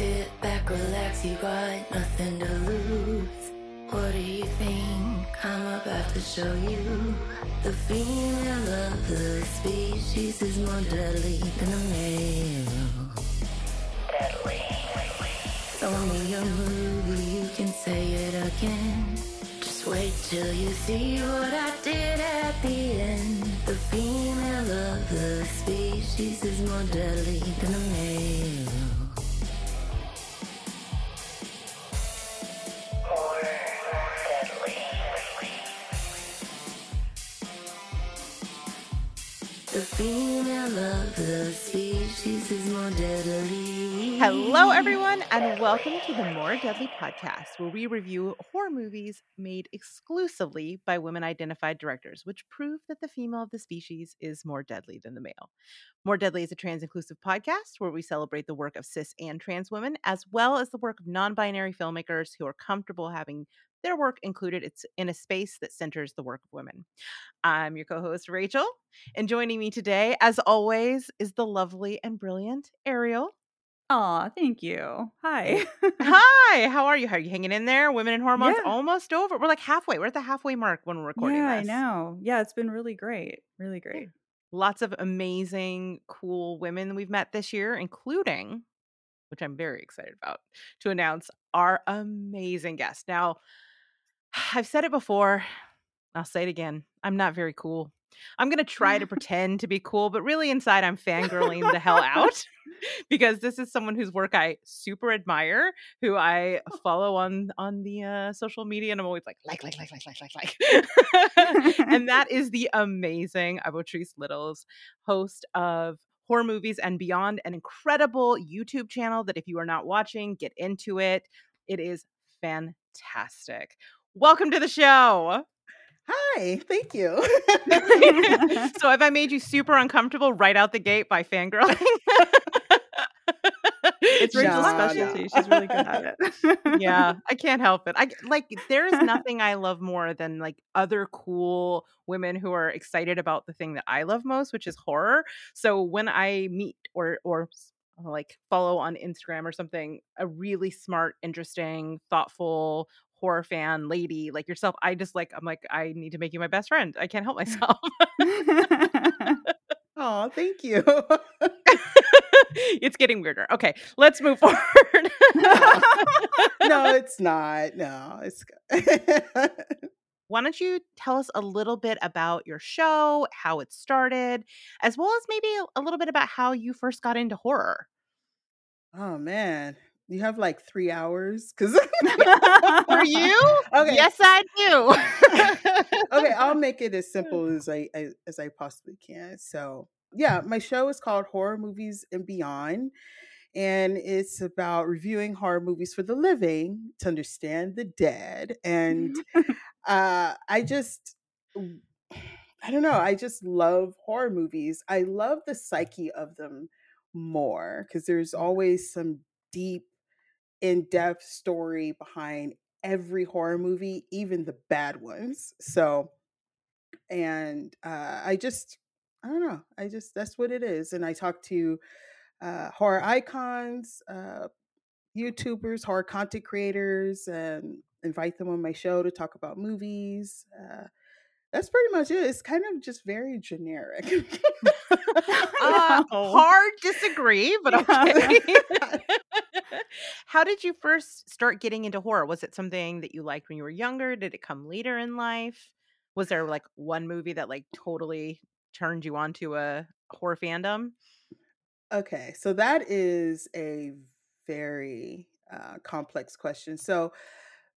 sit back, relax, you got nothing to lose. What do you think I'm about to show you? The female of the species is more deadly than the male. Deadly. Show me a movie, you can say it again. Just wait till you see what I did at the end. The female of the species is more deadly than the male. Hello, everyone, and welcome to the More Deadly podcast, where we review horror movies made exclusively by women identified directors, which prove that the female of the species is more deadly than the male. More Deadly is a trans inclusive podcast where we celebrate the work of cis and trans women, as well as the work of non binary filmmakers who are comfortable having their work included it's in a space that centers the work of women. I'm your co-host Rachel, and joining me today, as always, is the lovely and brilliant Ariel. Aw, thank you. Hi. Hi, how are you? How are you hanging in there? Women in Hormones Yeah. almost over. We're like halfway. We're at the halfway mark when we're recording yeah, this. I know. Yeah, it's been really great. Really great. Lots of amazing, cool women we've met this year, including, which I'm very excited about, to announce our amazing guest. Now, I've said it before. I'll say it again. I'm not very cool. I'm going to try to pretend to be cool, but really inside I'm fangirling the hell out because this is someone whose work I super admire, who I follow on on the uh, social media and I'm always like like like like like like like like. and that is the amazing Ivotres Littles, host of horror movies and beyond, an incredible YouTube channel that if you are not watching, get into it. It is fantastic. Welcome to the show. Hi, thank you. so have I made you super uncomfortable right out the gate by fangirling? It's Rachel's specialty. She's really good at it. yeah, I can't help it. I like there is nothing I love more than like other cool women who are excited about the thing that I love most, which is horror. So when I meet or or like follow on Instagram or something, a really smart, interesting, thoughtful horror fan lady like yourself, I just like I'm like I need to make you my best friend. I can't help mm. myself. Oh, thank you. it's getting weirder. Okay, let's move forward. no, it's not. No, it's why don't you tell us a little bit about your show, how it started, as well as maybe a little bit about how you first got into horror? oh man, you have like three hours because. For you? Okay. Yes, I do. okay, I'll make it as simple as I, I as I possibly can. So, yeah, my show is called Horror Movies and Beyond, and it's about reviewing horror movies for the living to understand the dead. And uh, I just, I don't know, I just love horror movies. I love the psyche of them more because there's always some deep, in-depth story behind every horror movie, even the bad ones. So, and uh, I just, I don't know, I just that's what it is. And I talk to uh, horror icons, uh, YouTubers, horror content creators, and invite them on my show to talk about movies. Uh, that's pretty much it. It's kind of just very generic. uh, hard disagree, but okay. How did you first start getting into horror? Was it something that you liked when you were younger? Did it come later in life? Was there like one movie that like totally turned you on to a horror fandom? Okay, so that is a very uh, complex question. So,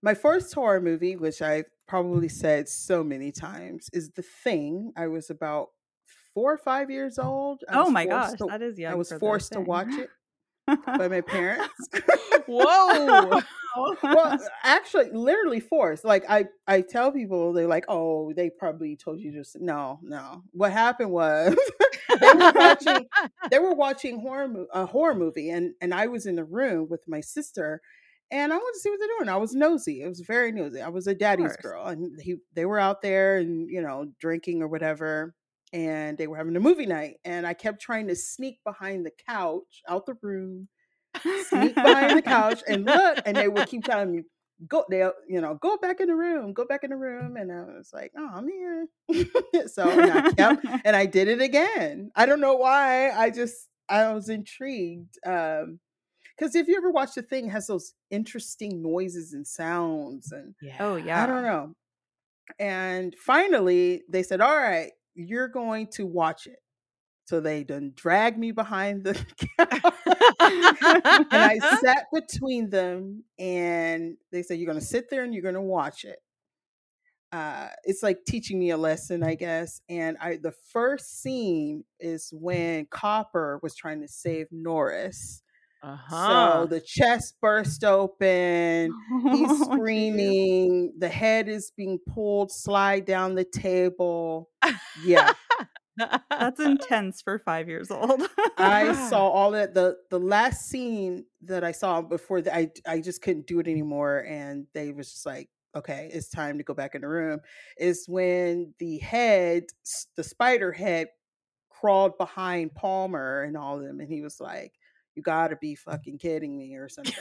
my first horror movie, which I've probably said so many times, is The Thing. I was about four or five years old. I oh my gosh, to- that is young. I was for forced to watch it by my parents. Whoa. well, actually, literally forced. Like I, I tell people, they're like, "Oh, they probably told you just no, no." What happened was they were watching they were watching horror a horror movie and and I was in the room with my sister and I wanted to see what they're doing. I was nosy. I was very nosy. I was a daddy's girl and he they were out there and you know drinking or whatever and they were having a movie night and I kept trying to sneak behind the couch out the room sneak behind the couch and look, and they would keep telling me, go they you know go back in the room go back in the room and i was like oh i'm here so and i kept and i did it again i don't know why i just i was intrigued um because if you ever watch the thing it has those interesting noises and sounds and Yeah. Oh yeah. i don't know and finally they said all right you're going to watch it so they done dragged me behind the couch and I sat between them, and they said, "You're going to sit there and you're going to watch it." Uh, it's like teaching me a lesson, I guess. And I, the first scene is when Copper was trying to save Norris. Uh-huh. So the chest burst open. Oh, He's geez. screaming. The head is being pulled, slide down the table. Yeah, That's intense for five years old. I saw all that. the The last scene that I saw before that, I I just couldn't do it anymore, and they was just like, "Okay, it's time to go back in the room." Is when the head, the spider head, crawled behind Palmer and all of them, and he was like, "You got to be fucking kidding me" or something.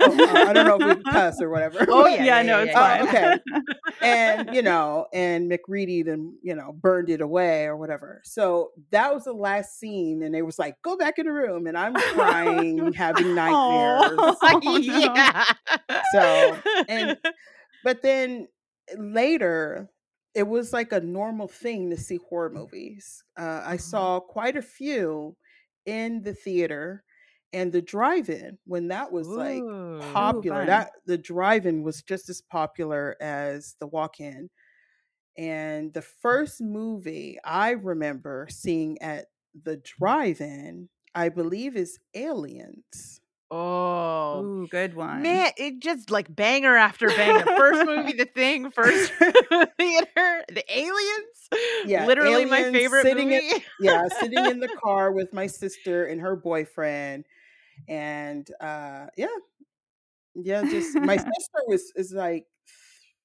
Oh, uh, I don't know if we can cuss or whatever. Oh, yeah, yeah, yeah, no, it's yeah. Oh, fine. okay. and you know, and MacReady then you know burned it away or whatever. So that was the last scene, and they was like, "Go back in the room," and I'm crying, having nightmares. Oh, no. yeah. So, and- But then later, it was like a normal thing to see horror movies. Uh, I Mhm. saw quite a few in the theater and the drive-in when that was like popular. fun. that the drive-in was just as popular as the walk-in. And the first movie I remember seeing at the drive-in, I believe, is Aliens. Oh. Ooh, good one. Man, it just like banger after banger. First movie, The Thing. First theater, The Aliens. Yeah, literally my favorite sitting in- movie. yeah, sitting in the car with my sister and her boyfriend, and uh, yeah, yeah. Just my sister was is like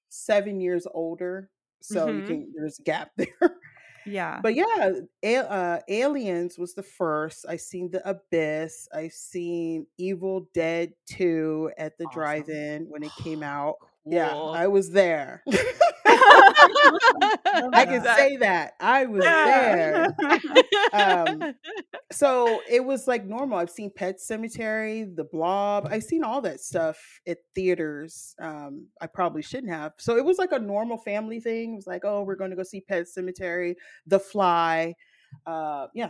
seven years older, so you Mhm. can there's a gap there. Yeah. But yeah, A- uh, Aliens was the first. I've seen The Abyss. I've seen Evil Dead Two at the Awesome. drive-in when it came out. Yeah, I was there. I can say that I was there. Um, so it was like normal. I've seen Pet Sematary, The Blob. I've seen all that stuff at theaters. Um, I probably shouldn't have. So it was like a normal family thing. It was like, oh, we're going to go see Pet Sematary, The Fly. Uh, yeah,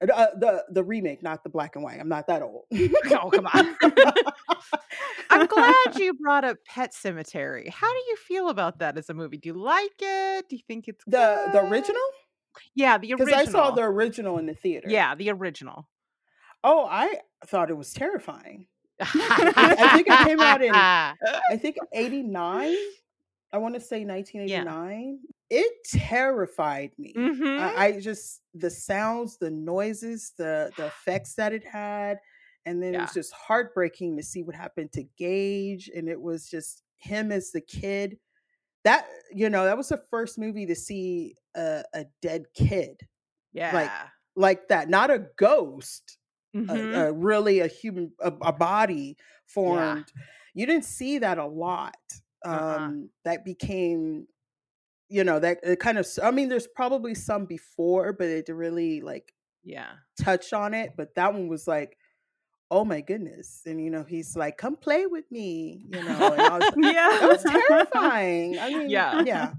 Uh, the the remake, not the black and white. I'm not that old. oh, come on. I'm glad you brought up Pet Sematary. How do you feel about that as a movie? Do you like it? Do you think it's the the original Yeah, the because. I saw the original in the theater. yeah, the original. Oh, I thought it was terrifying. I think it came out in- I think 89. I want to say 1989. It terrified me. Mhm. I, I just the sounds, the noises, the the effects that it had, and then it was just heartbreaking to see what happened to Gage, and it was just him as the kid. That you know, that was the first movie to see a, a dead kid yeah. like that, not a ghost, a- Mhm. a, really a human a, a body formed you didn't see that a lot um Uh-uh. that became you know that it kind of i mean there's probably some before but it really like yeah. touch on it but that one was like oh my goodness and you know he's like come play with me you know and I was, yeah. that was terrifying i mean Yeah. yeah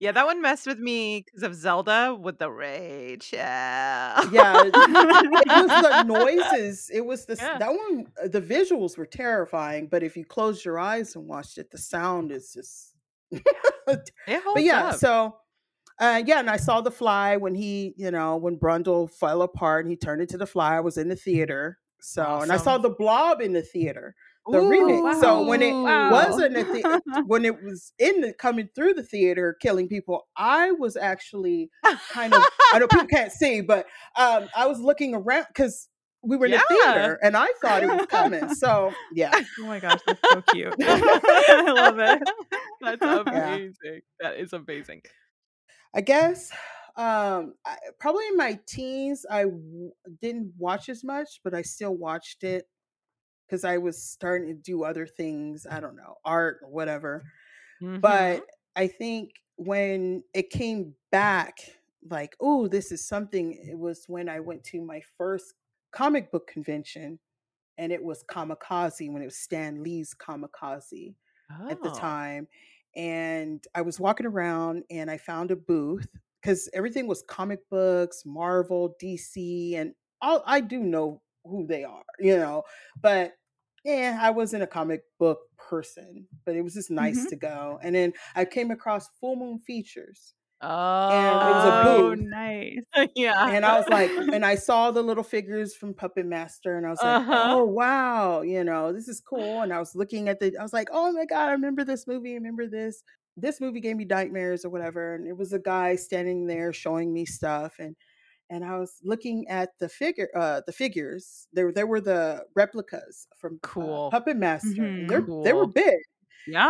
Yeah, that one messed with me because of Zelda with the Rachel. Yeah, it was the noises it was the Yeah. that one uh, the visuals were terrifying but if you closed your eyes and watched it the sound is just It but yeah, up. so uh, yeah, and I saw the fly when he, you know, when Brundle fell apart and he turned into the fly. I was in the theater, so and I saw the Blob in the theater, the remake. So when it Ooh. was in the thea- when it was in the coming through the theater, killing people, I was actually kind of I know people can't see, but um, I was looking around because we were in the Yeah. theater and I thought it was coming. So yeah, Oh my gosh, that's so cute. I love it. That's Yeah. amazing. That is amazing. I guess um I, probably in my teens I w- didn't watch as much, but I still watched it. because I was starting to do other things. I don't know, art or whatever. Mhm. But I think when it came back, like, oh, this is something, it was when I went to my first comic book convention and it was Comikaze when it was Stan Lee's Comikaze at the Oh. time. And I was walking around and I found a booth because everything was comic books, Marvel, DC, and all I do know who they are, you know. But yeah, I wasn't a comic book person, but it was just nice Mhm. to go. And then I came across Full Moon Features. Oh, it was a Oh, booth. nice. yeah. And I was like, and I saw the little figures from Puppet Master, and I was like, Uh-huh. oh wow, you know, this is cool. And I was looking at the, I was like, oh my god, I remember this movie. I remember this. This movie gave me nightmares or whatever. And it was a guy standing there showing me stuff, and and I was looking at the figure, uh, the figures. There, there were the replicas from uh, Cool. Puppet Master. and Mhm. They're they were Cool. big.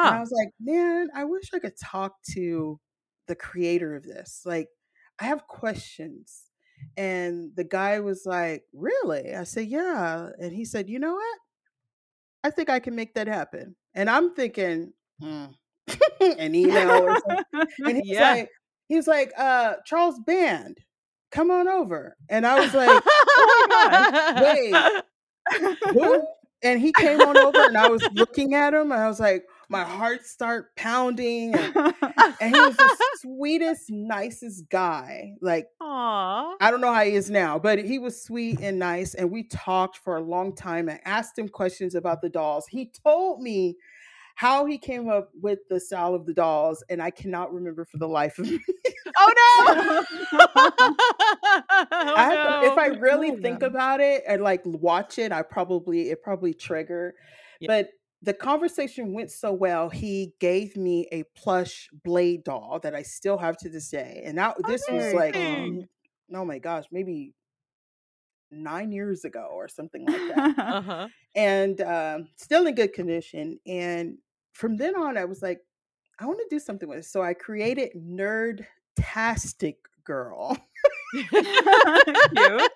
And I was like, man, I wish I could talk to the creator of this. Like, I have questions. And the guy was like, really? I said, yeah. And he said, you know what? I think I can make that happen. And I'm thinking, hmm, an email or something. And he was Yeah. like, he was like, uh, Charles Band, come on over. And I was like, wait, who? And he came on over and I was looking at him and I was like, my heart start pounding. And, and he was the sweetest, nicest guy. Like, Aw. I don't know how he is now, but he was sweet and nice. And we talked for a long time. I asked him questions about the dolls. He told me how he came up with the style of the dolls, and I cannot remember for the life of me. Oh no! oh, I to- if I really Oh, think yeah. about it and like watch it, I probably it probably trigger. Yeah. But the conversation went so well. He gave me a plush blade doll that I still have to this day, and now this was like, mm, oh my gosh, maybe nine years ago or something like that. Uh-huh. and um, still in good condition. And from then on, I was like, I want to do something with it. So I created nerd tastic Girl. Cute. I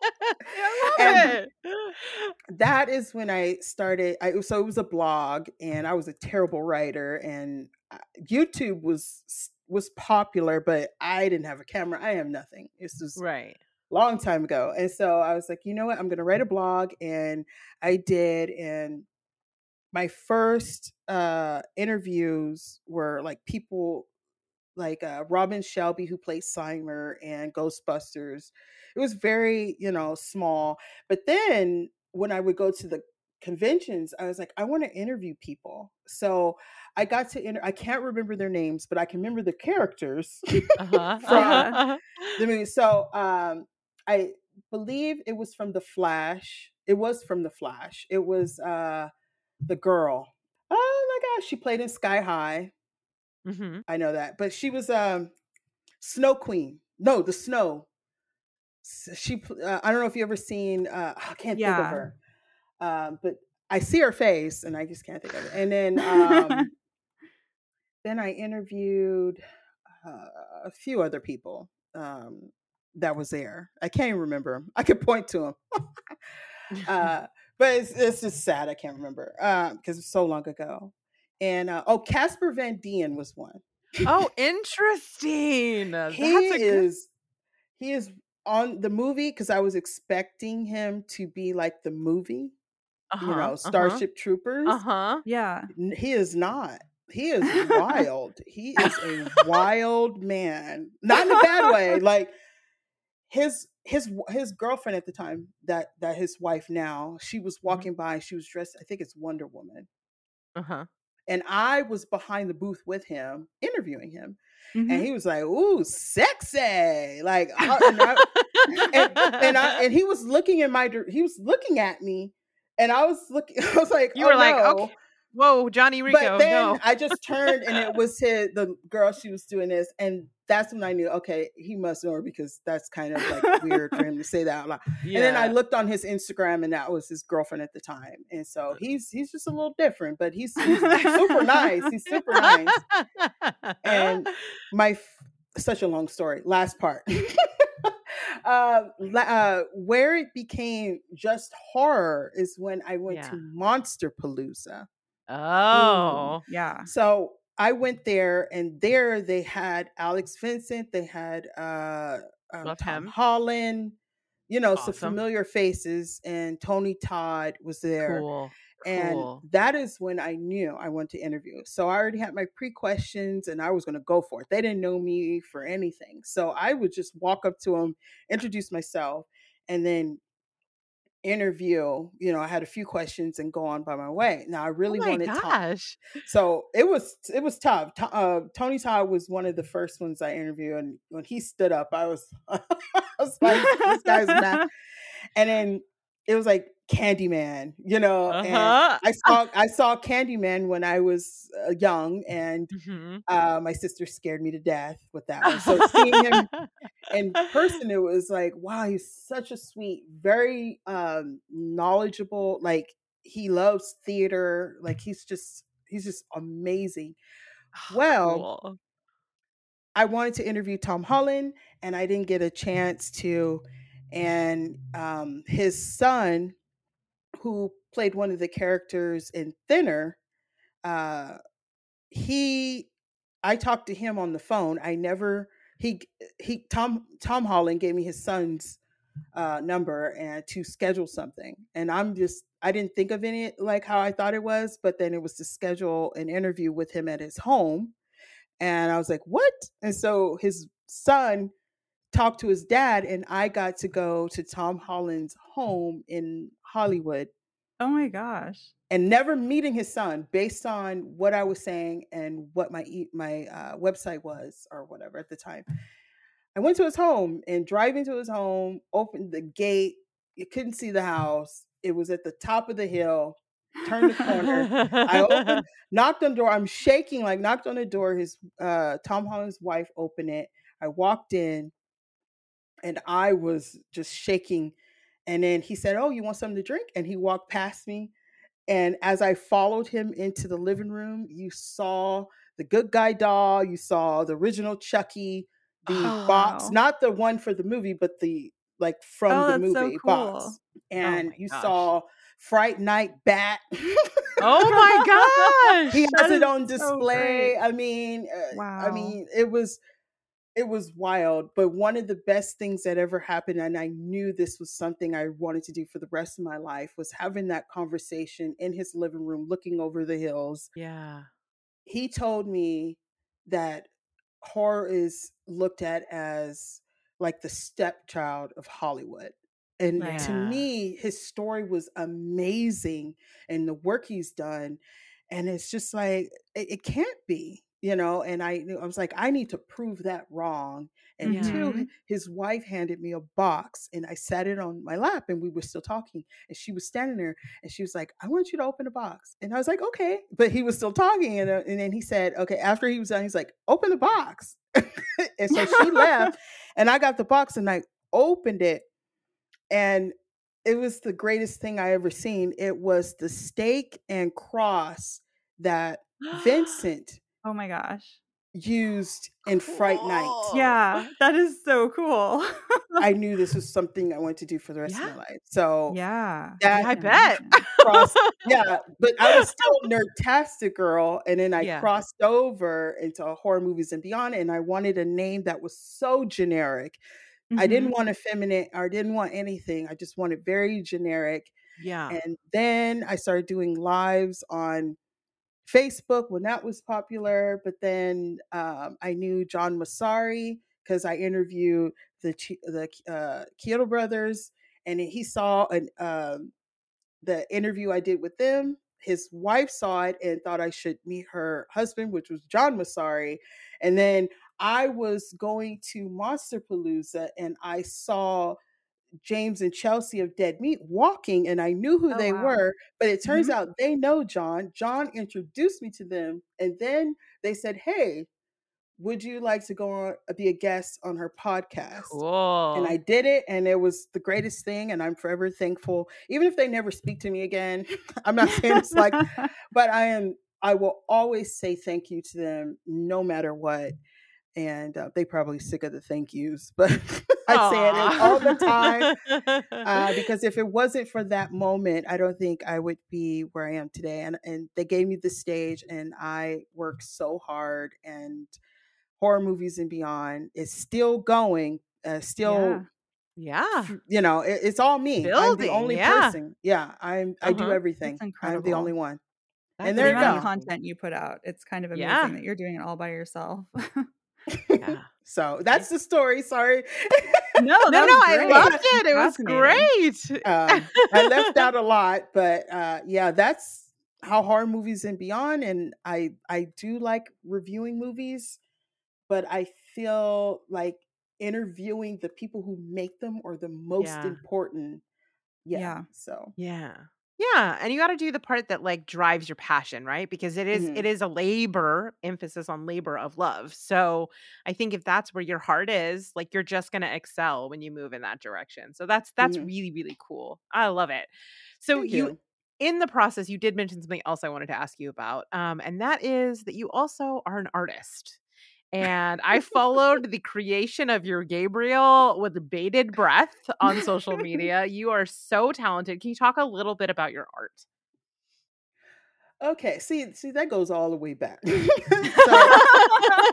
love And- it. that is when I started. I so it was a blog, and I was a terrible writer, and uh, YouTube was was popular, but I didn't have a camera. I have nothing. This was Right. long time ago, and so I was like, you know what? I'm going to write a blog, and I did, and my first uh interviews were like people like uh, Robin Shelby, who played Slimer and Ghostbusters. It was very, you know, small. But then when I would go to the conventions, I was like, I want to interview people. So I got to inter- I can't remember their names, but I can remember the characters. Uh-huh. From- uh-huh. uh-huh. the movie. So um, I believe it was from The Flash. It was from The Flash. It was uh, the girl. Oh my gosh, she played in Sky High. Mhm. I know that, but she was um Snow Queen. No, the Snow. She. Uh, I don't know if you ever seen. Uh, I can't think of her. Um, but I see her face, and I just can't think of it. And then, um, then I interviewed uh, a few other people um, that was there. I can't even remember 'em. I could point to them. uh, but it's, it's just sad. I can't remember because it's so long ago. And uh, oh, Casper Van Dien was one. oh, interesting. That's he a good is he is on the movie because I was expecting him to be like the movie, uh-huh, you know, uh-huh, Starship Troopers. Uh-huh. yeah. He is not. He is wild. he is a wild man, not in a bad way. Like his his his girlfriend at the time, that that his wife now, she was walking by. She was dressed. I think it's Wonder Woman, Uh-huh. And I was behind the booth with him, interviewing him, Mhm. and he was like, "Ooh, sexy!" Like, I- and, I, and, and I and he was looking in my he was looking at me, and I was looking. I was like, You "Oh, were like, no." okay, Whoa, Johnny Rico, But then no. I just turned and it was his the girl she was doing this, and that's when I knew okay, he must know her because that's kind of like weird for him to say that out loud. And then I looked on his Instagram, and that was his girlfriend at the time, and so he's he's just a little different, but he's, he's super nice. He's super nice. And my such a long story. Last part. uh, uh, where it became just horror is when I went Yeah. to Monster Palooza. Oh. Yeah. So I went there, and there they had Alex Vincent, they had uh, um, Tom him. Holland, you know, some familiar faces, and Tony Todd was there. Cool. And Cool. that is when I knew I wanted to interview. So I already had my pre questions and I was going to go for it. They didn't know me for anything. So I would just walk up to them, introduce myself, and then interview. You know, I had a few questions and go on by my way. Now I Oh really my wanted to. gosh. So it was it was tough. To- Uh, Tony Todd was one of the first ones I interviewed, and when he stood up, I was I was like, this guy's mad. And then it was like Candyman, you know. Uh-huh. I saw I saw Candyman when I was uh, young, and Mhm. uh, my sister scared me to death with that one. So seeing him in person, it was like, wow, he's such a sweet, very um, knowledgeable. Like he loves theater. Like he's just he's just amazing. Well, Cool. I wanted to interview Tom Holland, and I didn't get a chance to. And um, his son, who played one of the characters in Thinner, uh, he, I talked to him on the phone. I never he he Tom Tom Holland gave me his son's uh, number and to schedule something, and I'm just I didn't think of it like how I thought it was, but then it was to schedule an interview with him at his home and I was like, "What?" And so his son talked to his dad, and I got to go to Tom Holland's home in Hollywood, Oh my gosh. and never meeting his son based on what I was saying and what my e- my uh, website was or whatever at the time. I went to his home and driving to his home, opened the gate. You couldn't see the house. It was at the top of the hill. Turned the corner. I opened, knocked on the door. I'm shaking, like knocked on the door. His uh Tom Holland's wife opened it. I walked in and I was just shaking. And then he said, Oh, you want something to drink? And he walked past me. And as I followed him into the living room, you saw the good guy doll, you saw the original Chucky, the Oh, box, not the one for the movie, but the like from Oh, the that's so movie cool. box. And my you gosh. saw Fright Night Bat. oh my gosh. he That has it is on display. great. I mean, uh, I mean, it was it was wild, but one of the best things that ever happened, and I knew this was something I wanted to do for the rest of my life, was having that conversation in his living room, looking over the hills. Yeah. He told me that horror is looked at as like the stepchild of Hollywood. And Right. to me, his story was amazing and the work he's done. And it's just like, it, it can't be, you know. And I, knew- I was like, I need to prove that wrong. And Yeah. two, Mhm. his wife handed me a box and I sat it on my lap and we were still talking. And she was standing there and she was like, I want you to open the box. And I was like, okay. But he was still talking. And, uh, and then he said, okay, after he was done, he's like, open the box. and so she left and I got the box and I opened it. And it was the greatest thing I ever seen. It was the stake and cross that Vincent Oh my gosh. used in Fright Night. Yeah, that is so cool. I knew this was something I wanted to do for the rest of my life. So yeah. that I bet. crossed, yeah, but I was still a nerdtastic girl, and then I Yeah. crossed over into horror movies and beyond, and I wanted a name that was so generic. I didn't Mhm. want effeminate, or I didn't want anything. I just wanted very generic. yeah. And then I started doing lives on Facebook when that was popular. But then um, I knew John Massari because I interviewed the the uh, Chiodo brothers, and he saw an um, the interview I did with them. His wife saw it and thought I should meet her husband, which was John Massari. And then I was going to Monster Palooza and I saw James and Chelsea of Dead Meat walking, and I knew who Oh, they wow. were. But it turns Mhm. out they know John. John introduced me to them, and then they said, "Hey, would you like to go on be a guest on her podcast?" Cool. And I did it, and it was the greatest thing, and I'm forever thankful. Even if they never speak to me again, I'm not saying it's like, but I am. I will always say thank you to them, no matter what. And uh, they probably sick of the thank yous, but I say it all the time uh, because if it wasn't for that moment, I don't think I would be where I am today. And and they gave me the stage, and I worked so hard. And horror movies and beyond is still going, uh, still. Yeah. yeah. You know, it, it's all me. I'm the only yeah. person. Yeah, I'm. I do Uh-huh. everything. I'm the only one. That's And The there you go. content you put out, it's kind of amazing Yeah. that you're doing it all by yourself. Yeah. So that's the story. Sorry. no, No, no, I loved it. It was great. um, I left out a lot, but uh, yeah, that's how horror movies and beyond. And I I do like reviewing movies, but I feel like interviewing the people who make them are the most Yeah. important. Yeah. Yeah. So Yeah. Yeah, and you got to do the part that like drives your passion, right? Because it is- Mhm. it is a labor, emphasis on labor of love. So, I think if that's where your heart is, like you're just going to excel when you move in that direction. So that's that's Mhm. really really cool. I love it. So thank you you. in the process you did mention something else I wanted to ask you about. Um and that is that you also are an artist. And I followed the creation of your Gabriel with bated breath on social media. You are so talented. Can you talk a little bit about your art? Okay. See, see, that goes all the way back. so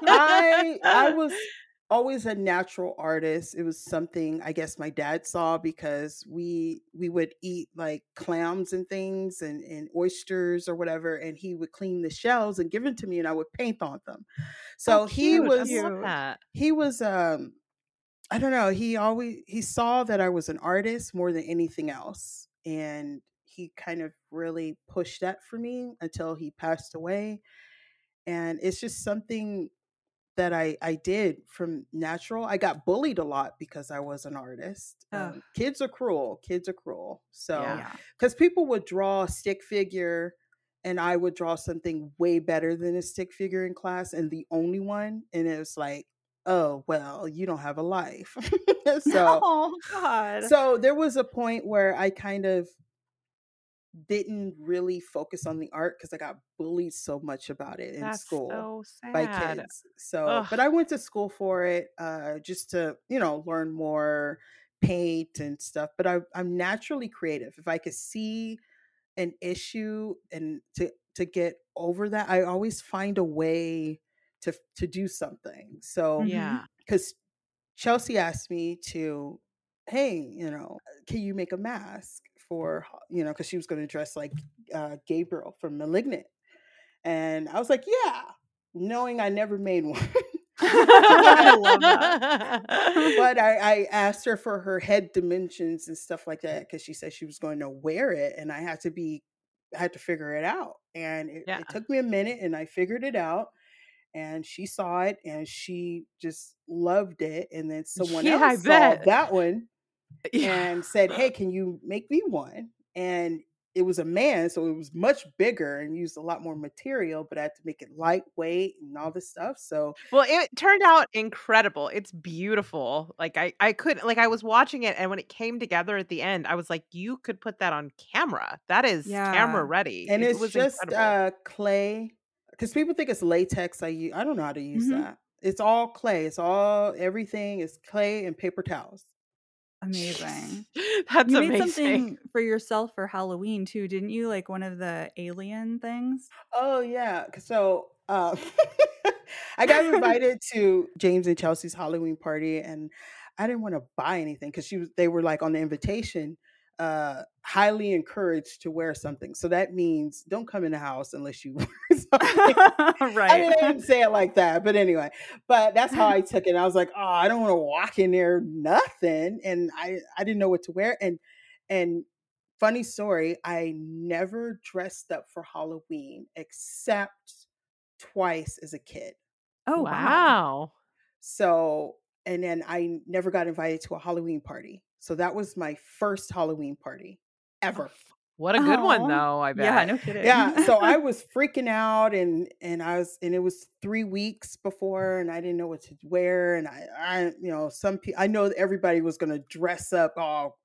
I I was always a natural artist. It was something I guess my dad saw because we we would eat like clams and things and, and oysters or whatever, and he would clean the shells and give them to me, and I would paint on them. So Oh, he was I love Cute. that. he was um I don't know, he always he saw that I was an artist more than anything else. And he kind of really pushed that for me until he passed away. And it's just something that I I did from natural. I got bullied a lot because I was an artist. Um, kids are cruel. Kids are cruel. So Yeah. Yeah. because people would draw a stick figure and I would draw something way better than a stick figure in class and the only one. And it was like, oh, well, you don't have a life. so, oh God. so there was a point where I kind of didn't really focus on the art because I got bullied so much about it in That's school so by kids. So, Ugh. but I went to school for it uh, just to, you know, learn more paint and stuff. But I, I'm naturally creative. If I could see an issue and to to get over that, I always find a way to to do something. So, Mhm. Yeah. because Chelsea asked me to, hey, you know, can you make a mask for, you know, because she was going to dress like uh, Gabriel from Malignant. And I was like, yeah, knowing I never made one. I love that. but I, I asked her for her head dimensions and stuff like that because she said she was going to wear it and I had to be, I had to figure it out. And it, Yeah. it took me a minute and I figured it out. And she saw it and she just loved it. And then someone Yeah, I else saw bet. that one Yeah. and said, Hey, can you make me one? And it was a man, so it was much bigger and used a lot more material, but I had to make it lightweight and all this stuff. So Well, it turned out incredible. It's beautiful. Like I I could like I was watching it and when it came together at the end, I was like you could put that on camera. That is camera ready. and it it's was just incredible. uh clay because people think it's latex. I use I don't know how to use Mhm. that. It's all clay. It's all everything is clay and paper towels. Amazing. That's you made amazing. something for yourself for Halloween too, didn't you? Like one of the alien things. Oh yeah. So uh, I got invited to James and Chelsea's Halloween party, and I didn't want to buy anything because she was. They were like on the invitation, uh, highly encouraged to wear something. So that means don't come in the house unless you wear something. I mean, right. I didn't say it like that, but anyway. But that's how I took it. I was like, oh, I don't want to walk in there nothing, and I I didn't know what to wear. And and funny story, I never dressed up for Halloween except twice as a kid. oh wow. wow. So and then I never got invited to a Halloween party. So that was my first Halloween party ever. What a good one Aw. though, I bet. Yeah, no kidding. yeah so i was freaking out and and i was and it was three weeks before and i didn't know what to wear and i i you know some people i know that everybody was going to dress up all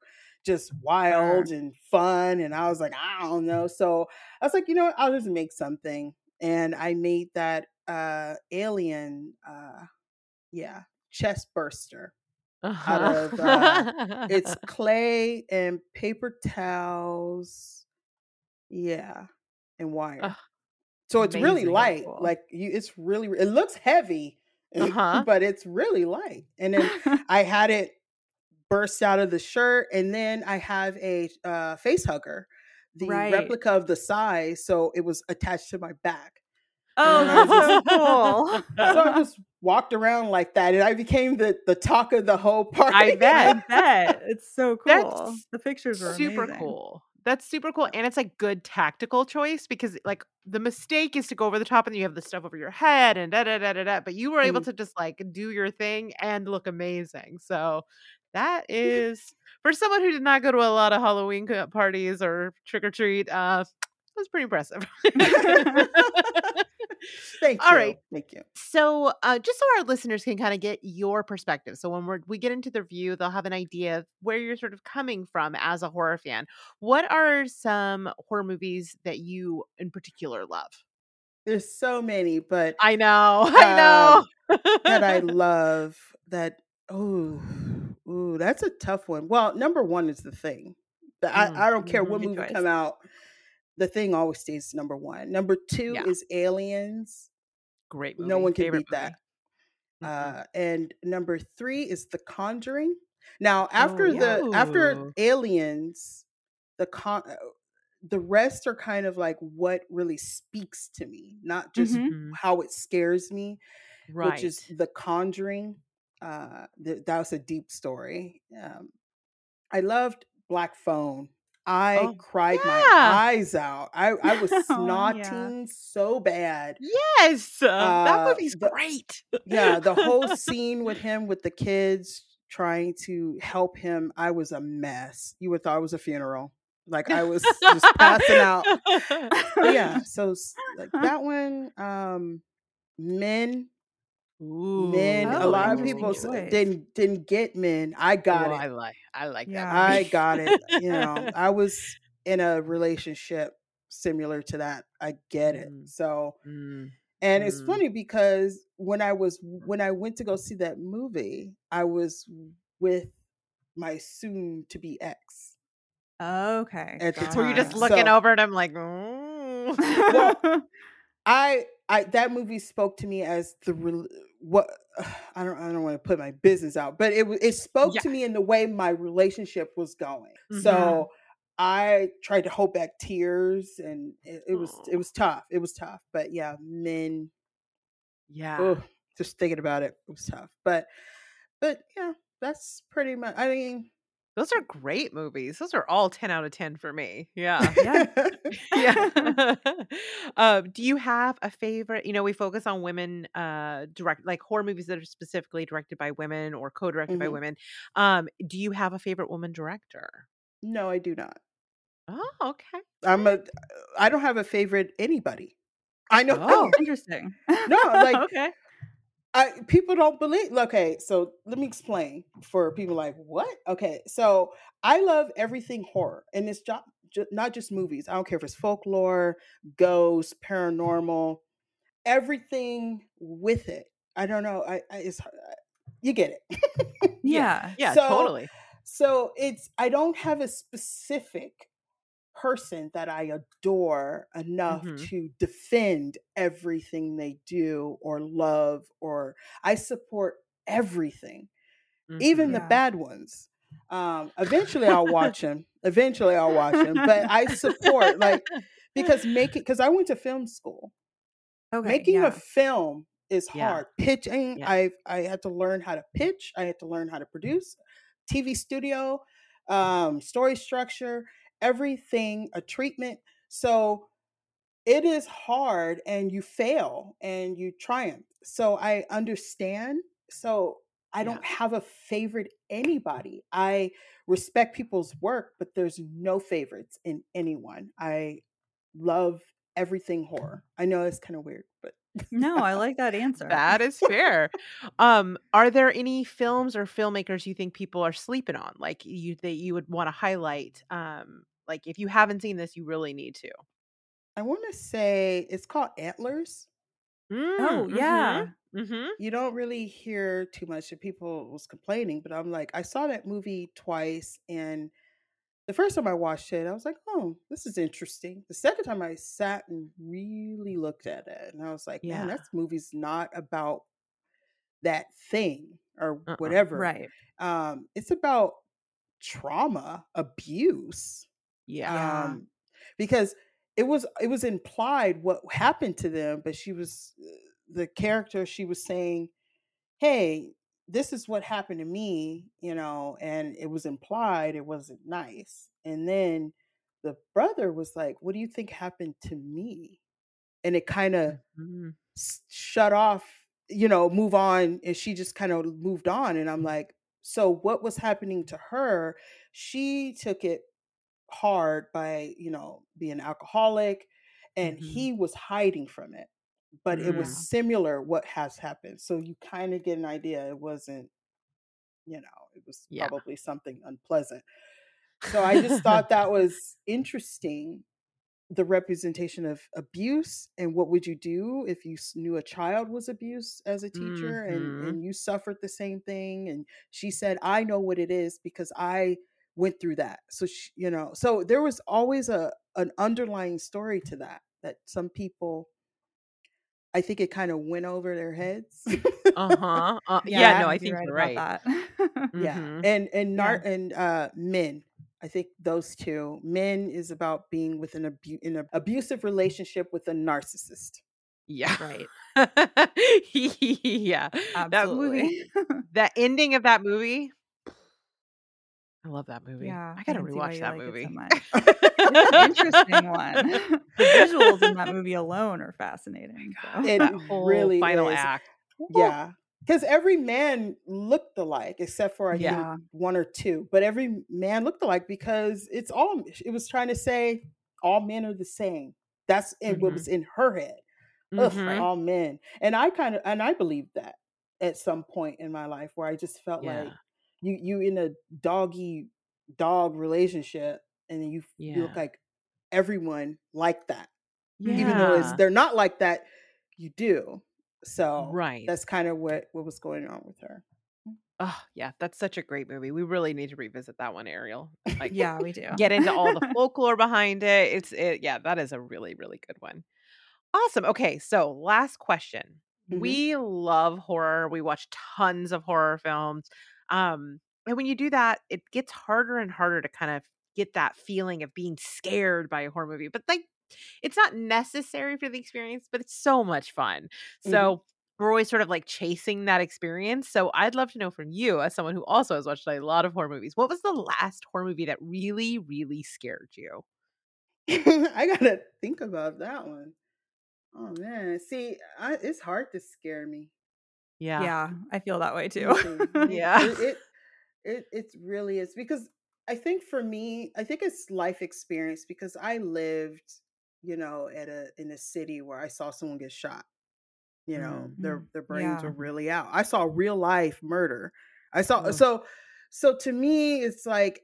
just wild and fun and i was like i don't know so i was like you know what i'll just make something and i made that uh alien uh yeah chest burster out of uh, it's clay and paper towels. Yeah, and wire. Ugh, So it's really light. Cool. Like you, it's really. It looks heavy, Uh-huh. but it's really light. And then I had it burst out of the shirt, and then I have a uh, face hugger, the Right. replica of the size, so it was attached to my back. Oh, that's so cool. So I just walked around like that, and I became the the talk of the whole party. I bet. I bet. bet it's so cool. That's the pictures are super amazing. cool. That's super cool. And it's a good tactical choice because like the mistake is to go over the top and you have the stuff over your head and da da da da da. But you were able Mhm. to just like do your thing and look amazing. So that is for someone who did not go to a lot of Halloween parties or trick or treat, uh that's pretty impressive. Thank All you. right. Thank you. So, uh, just so our listeners can kind of get your perspective. So, when we're, we get into the review, they'll have an idea of where you're sort of coming from as a horror fan. What are some horror movies that you in particular love? There's so many, but I know, I know. that I love that. Oh, ooh, that's a tough one. Well, number one is the thing. The- Mm, I, I don't care mhm. what movie choice. come out. The thing always stays number one. Number two Yeah. is Aliens. Great movie. No one can favorite beat that. movie. Mhm. Uh, and number three is The Conjuring. Now, after Oh, the after Aliens, the con uh, the rest are kind of like what really speaks to me, not just Mhm. Mhm. how it scares me, Right. which is The Conjuring. Uh, th- that was a deep story. Um, I loved Black Phone. I Oh, cried my eyes out. I, I was Oh, yeah. so bad. yes. Uh, that Uh, movie's the- great. Yeah, the whole scene with him with the kids trying to help him, I was a mess. You would thought it was a funeral. Like I was just passing out. Yeah, so like that one, um, men, Ooh, men. a Oh, lot of interesting people s- choice. didn't didn't get men. I got Ooh, it. I like. I like Yeah. that. I got it. You know, I was in a relationship similar to that. I get it. Mm. So, Mm. and it's Mm. funny because when I was when I went to go see that movie, I was with my soon to be ex. Okay. At the got Were you just time. looking So- over and I'm like. Well, I I that movie spoke to me as the rel- what I don't I don't want to put my business out, but it it spoke Yeah. to me in the way my relationship was going. Mhm. So I tried to hold back tears, and it, it was it was tough. It was tough, but yeah, men. yeah. ugh, just thinking about it, it was tough. But but yeah, that's pretty much. I mean, Those are great movies. Those are all 10 out of 10 for me. Yeah. Yeah. yeah. um, do you have a favorite? You know, we focus on women uh direct like horror movies that are specifically directed by women or co-directed by Mhm. women. Um, do you have a favorite woman director? no, I do not. Oh, okay. I'm a. I don't have a favorite anybody. I know. Oh. Interesting. No, like okay. I people don't believe. Okay, so let me explain for people like what. Okay, so I love everything horror, and it's jo- ju- not just movies. I don't care if it's folklore, ghosts, paranormal, everything with it. I don't know. I, I it's you get it. Yeah. Yeah, So- totally. So it's I don't have a specific person that I adore enough Mhm. to defend everything they do or love or I support everything, even the bad ones. Um, eventually I'll watch them. Eventually I'll watch them, but I support like because making because I went to film school. Okay. Making yeah. a film is Yeah. hard. Pitching, Yeah. I I had to learn how to pitch. I had to learn how to produce. TV studio, um, story structure, everything, a treatment. So it is hard, and you fail and you triumph. So I understand. So I don't have a favorite anybody. I respect people's work, but there's no favorites in anyone. I love everything mm-hmm. horror. I know it's kind of weird, but No, I like that answer. That is fair. um, are there any films or filmmakers you think people are sleeping on? Like you that you would want to highlight? Um, like if you haven't seen this, you really need to. I want to say it's called Antlers. Oh, Mm, yeah. mhm, mhm. You don't really hear too much of people was complaining, but I'm like, I saw that movie twice, and the first time I watched it, I was like, oh, this is interesting. The second time I sat and really looked at it, and I was like, man, Yeah. that movie's not about that thing or Uh-uh. whatever. Right. Um, it's about trauma, abuse. Yeah. Yeah. um because it was it was implied what happened to them but she was uh, the character she was saying hey this is what happened to me you know and it was implied it wasn't nice and then the brother was like what do you think happened to me and it kind of Mhm. shut off you know move on and she just kind of moved on and i'm like so what was happening to her she took it hard by you know being alcoholic and Mhm. he was hiding from it but it was Mm. similar what has happened so you kind of get an idea it wasn't you know it was Yeah. probably something unpleasant so i just thought that was interesting the representation of abuse and what would you do if you s- knew a child was abused as a teacher and and you suffered the same thing and she said i know what it is because i went through that so she, you know so there was always a an underlying story to that that some people i think it kind of went over their heads Uh-huh. Uh, yeah, Yeah, no, I you're think right you're about right. that. yeah Mhm. and and Yeah. and uh men i think those two men is about being with an abu- in an abusive relationship with a narcissist Yeah. Right. yeah. Absolutely. That movie, that ending of that movie. I love that movie. Yeah, I I gotta can see why rewatch that like it so movie. much. It's an interesting one. the visuals in that movie alone are fascinating. God, So. It whole really final is. act. Yeah. Because every man looked alike, except for I think Yeah. one or two. But every man looked alike because it's all it was trying to say all men are the same. That's in what was in her head. Ugh, Mhm. all men. And I kind of and I believed that at some point in my life where I just felt like Yeah. You you in a doggy dog relationship and then you you look like everyone like that. Even though it's they're not like that, you do. So Right. that's kind of what what was going on with her. Oh, yeah. That's such a great movie. We really need to revisit that one, Ariel. Like, Yeah, we do. get into all the folklore behind it. It's it, yeah, that is a really really good one. Awesome. Okay, so last question. Mhm. We love horror. We watch tons of horror films. Um, and when you do that, it gets harder and harder to kind of get that feeling of being scared by a horror movie. But like it's not necessary for the experience, but it's so much fun. Mhm. So we're always sort of like chasing that experience. So I'd love to know from you, as someone who also has watched a lot of horror movies, what was the last horror movie that really, really scared you? I gotta think about that one. Oh man, see, I, it's hard to scare me. Yeah. Yeah, I feel that way too. Yeah. it, it it it really is because I think for me, I think it's life experience because I lived, you know, at a in a city where I saw someone get shot. You know, their Mm, their brains yeah. were really out. I saw real life murder. I saw Ugh. so so to me, it's like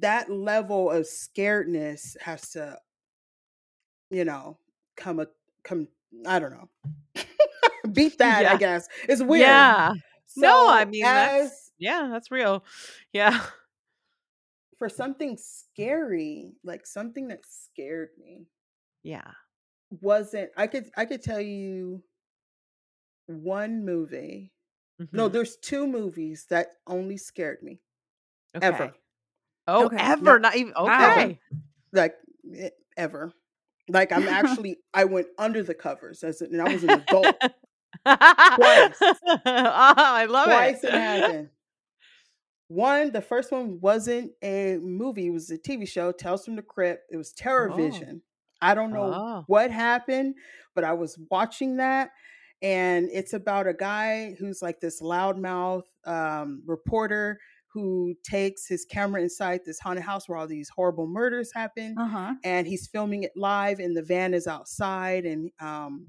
that level of scaredness has to, you know, come a come. I don't know. Beat that, Yeah. I guess. It's weird. Yeah. No, I So mean, that's- Yeah, that's real. Yeah. for something scary, like something that scared me, Yeah. wasn't I could I could tell you one movie. No, Mhm. there's two movies that only scared me Okay. ever. Oh, Okay. ever. No, Not even Wow. okay. like eh, ever. Like I'm actually I went under the covers as an, and I was an adult. Twice. oh, I love Twice it. Twice it happened. One, the first one wasn't a movie, it was a TV show, Tales from the Crypt. It was Terror Oh. Vision. I don't know Oh. what happened, but I was watching that. And it's about a guy who's like this loudmouth um, reporter who takes his camera inside this haunted house where all these horrible murders happen. Uh huh. And he's filming it live, and the van is outside. And um,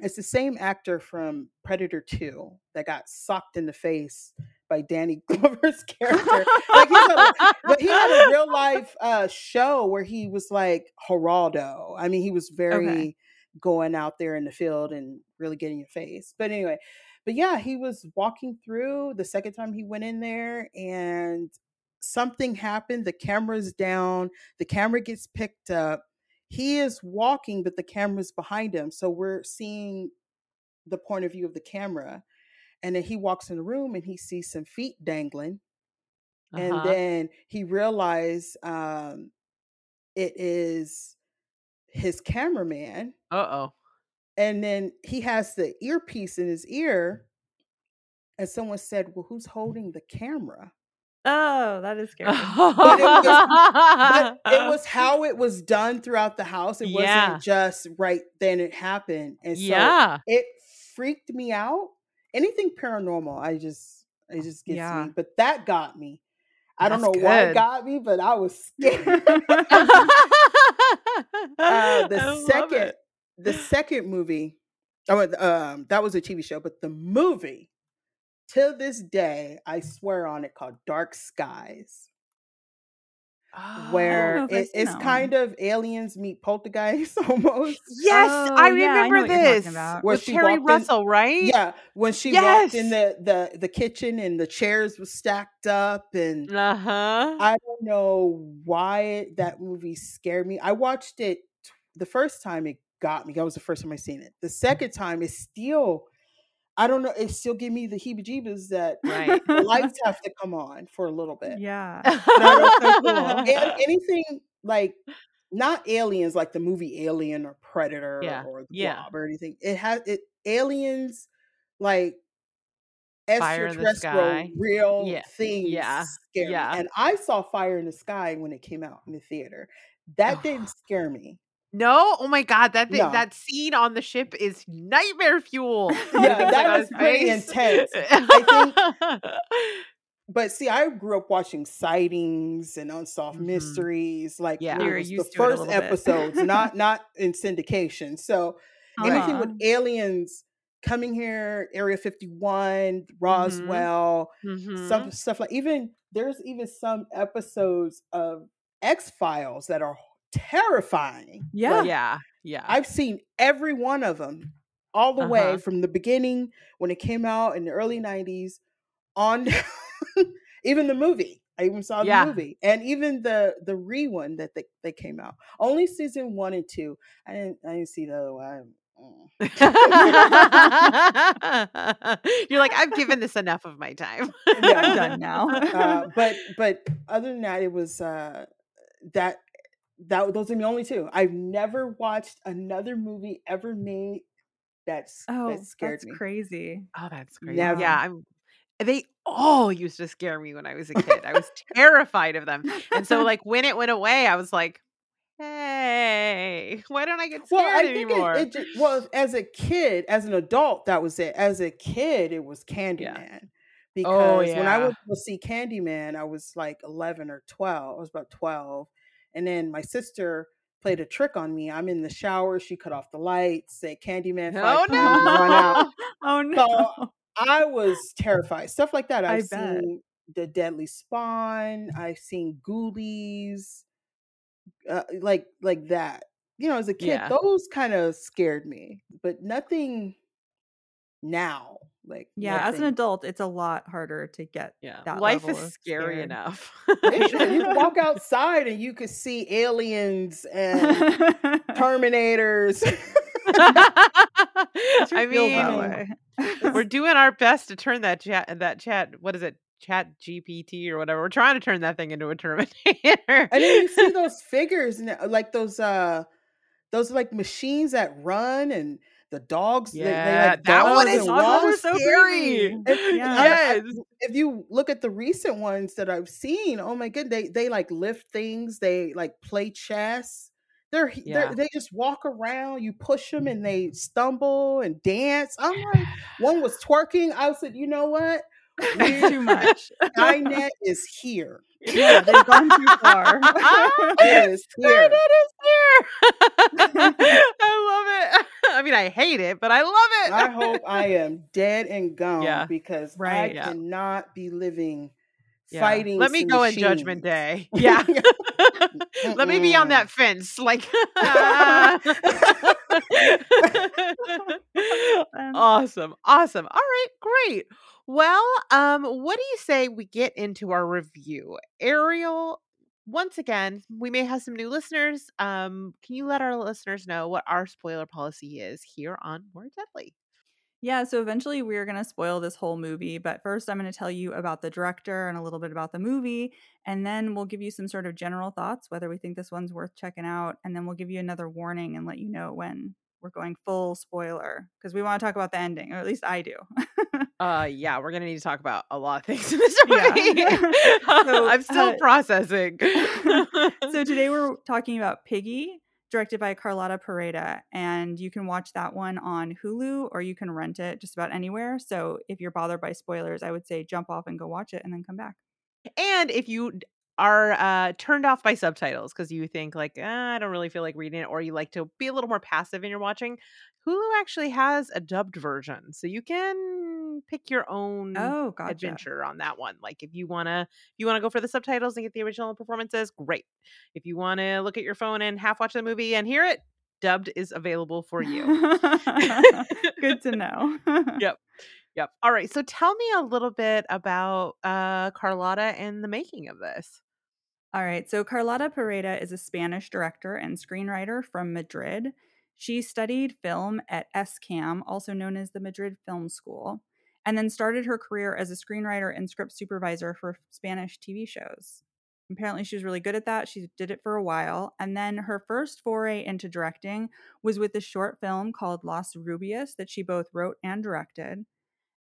it's the same actor from Predator 2 that got socked in the face by Danny Glover's character. like he's a, but he had a real life uh, show where he was like Geraldo. I mean, he was very going out there in the field and really getting your face. But anyway, but yeah, he was walking through the second time he went in there and something happened. The camera's down, the camera gets picked up. He is walking, but the camera's behind him. So we're seeing the point of view of the camera. And then he walks in the room and he sees some feet dangling. And Uh-huh. then he realized um, it is his cameraman. Uh-oh. And then he has the earpiece in his ear. And someone said, Well, who's holding the camera? Oh, that is scary. But it was, but it was how it was done throughout the house. It Yeah. wasn't just right then it happened. And so yeah. it freaked me out. Anything paranormal, I just it just gets Yeah. me. But that got me. I don't know why good. it got me, but I was scared. uh, the second it. the second movie oh um that was a tv show but the movie till this day i swear on it called dark skies where if I've it, it's kind of aliens meet poltergeist almost Yes, Oh, I yeah, I remember you're talking this. Where with she Keri walked in- Russell, right? yeah when she walked in the, the the kitchen and the chairs were stacked up and Uh huh. I don't know why that movie scared me. I watched it the first time it got me. That was the first time I seen it. The second time it still I don't know, it still give me the heebie-jeebies that Right. the lights have to come on for a little bit. yeah. And anything like not aliens like the movie Alien or Predator Yeah, or the yeah. Blob or anything. It has it aliens like extraterrestrial real Yeah, things yeah, scare yeah. me. And I saw Fire in the Sky when it came out in the theater. That didn't scare me. No, oh my god, that thing, No. that scene on the ship is nightmare fuel. Yeah, that was his pretty face. intense. I But see, I grew up watching sightings and unsolved Mhm. mysteries, like Yeah. You it were the used to it a first bit. episodes, not not in syndication. So anything Uh-huh. with aliens coming here, Area 51, Roswell, some Mhm. stuff like even there's even some episodes of X Files that are terrifying. Yeah. Like, yeah, yeah. I've seen every one of them all the way Uh-huh. from the beginning when it came out in the early 90s on even the movie. I even saw the Yeah. movie and even the the re one that they, they came out. Only season one and two. I didn't I didn't see the other one. Mm. You're like, I've given this enough of my time. Yeah. I'm done now. uh, but but other than that, it was uh, that that those are the only two. I've never watched another movie ever made that's oh, that scared that's me. crazy. Oh, that's crazy. Never. Yeah, I'm. They all used to scare me when I was a kid. I was terrified of them, and so like when it went away, I was like, "Hey, why don't I get scared Well, I think anymore?" it, it ju- well as a kid, as an adult, that was it. As a kid, it was Candyman. Oh, because when I yeah. went to see Candyman, I was like eleven or twelve. I was about twelve, and then my sister played a trick on me. I'm in the shower. She cut off the lights. Said Candyman Oh, and Run out. oh no. So I was terrified. Stuff like that. I've seen the Deadly Spawn. I've seen Ghoulies, uh, like like that. You know, as a kid, Yeah. those kind of scared me, but nothing now. Like yeah, as an adult, it's a lot harder to get yeah, that life level is scary scared. enough. You walk outside and you could see aliens and Terminators. I mean, we're doing our best to turn that chat that chat what is it chat gpt or whatever we're trying to turn that thing into a terminator and then you see those figures and like those uh those like machines that run and the dogs they- they, yeah like that one is dogs so scary. And Yeah. I- I- yes if you look at the recent ones that I've seen, oh my god, they they like lift things, they like play chess. They're, Yeah. they're they just walk around. You push them and they stumble and dance. I'm like, one was twerking. I said, you know what? Too much. Skynet is here. yeah, they've gone too far. It is here. Skynet is here. I love it. I mean, I hate it, but I love it. I hope I am dead and gone Yeah. because Right. I Yeah. cannot be living Yeah. fighting. Let me go in Judgment. Day. Yeah. Let me be on that fence. Like um, awesome. Awesome. All right, great. Well, um, what do you say we get into our review? Ariel, once again, we may have some new listeners. Um, can you let our listeners know what our spoiler policy is here on More Deadly? Yeah, so eventually we're going to spoil this whole movie, but first I'm going to tell you about the director and a little bit about the movie, and then we'll give you some sort of general thoughts whether we think this one's worth checking out, and then we'll give you another warning and let you know when we're going full spoiler because we want to talk about the ending, or at least I do. Uh yeah, we're gonna need to talk about a lot of things in this Yeah. movie. So, I'm still uh, processing. so today we're talking about Piggy, directed by Carlota Pereda, and you can watch that one on Hulu or you can rent it just about anywhere. So if you're bothered by spoilers, I would say jump off and go watch it and then come back. and if you are uh turned off by subtitles because you think like "Ah, i don't really feel like reading it or you like to be a little more passive in your watching hulu actually has a dubbed version so you can pick your own Oh, gotcha. adventure on that one like if you want to if you want to go for the subtitles and get the original performances great if you want to look at your phone and half watch the movie and hear it dubbed is available for you Good to know. Yep. Yep. All right. So tell me a little bit about uh Carlota and the making of this. All right. So Carlota Pereda is a Spanish director and screenwriter from Madrid. She studied film at ECAM, also known as the Madrid Film School, and then started her career as a screenwriter and script supervisor for Spanish TV shows. Apparently, she was really good at that. She did it for a while. And then her first foray into directing was with a short film called Las Rubias that she both wrote and directed.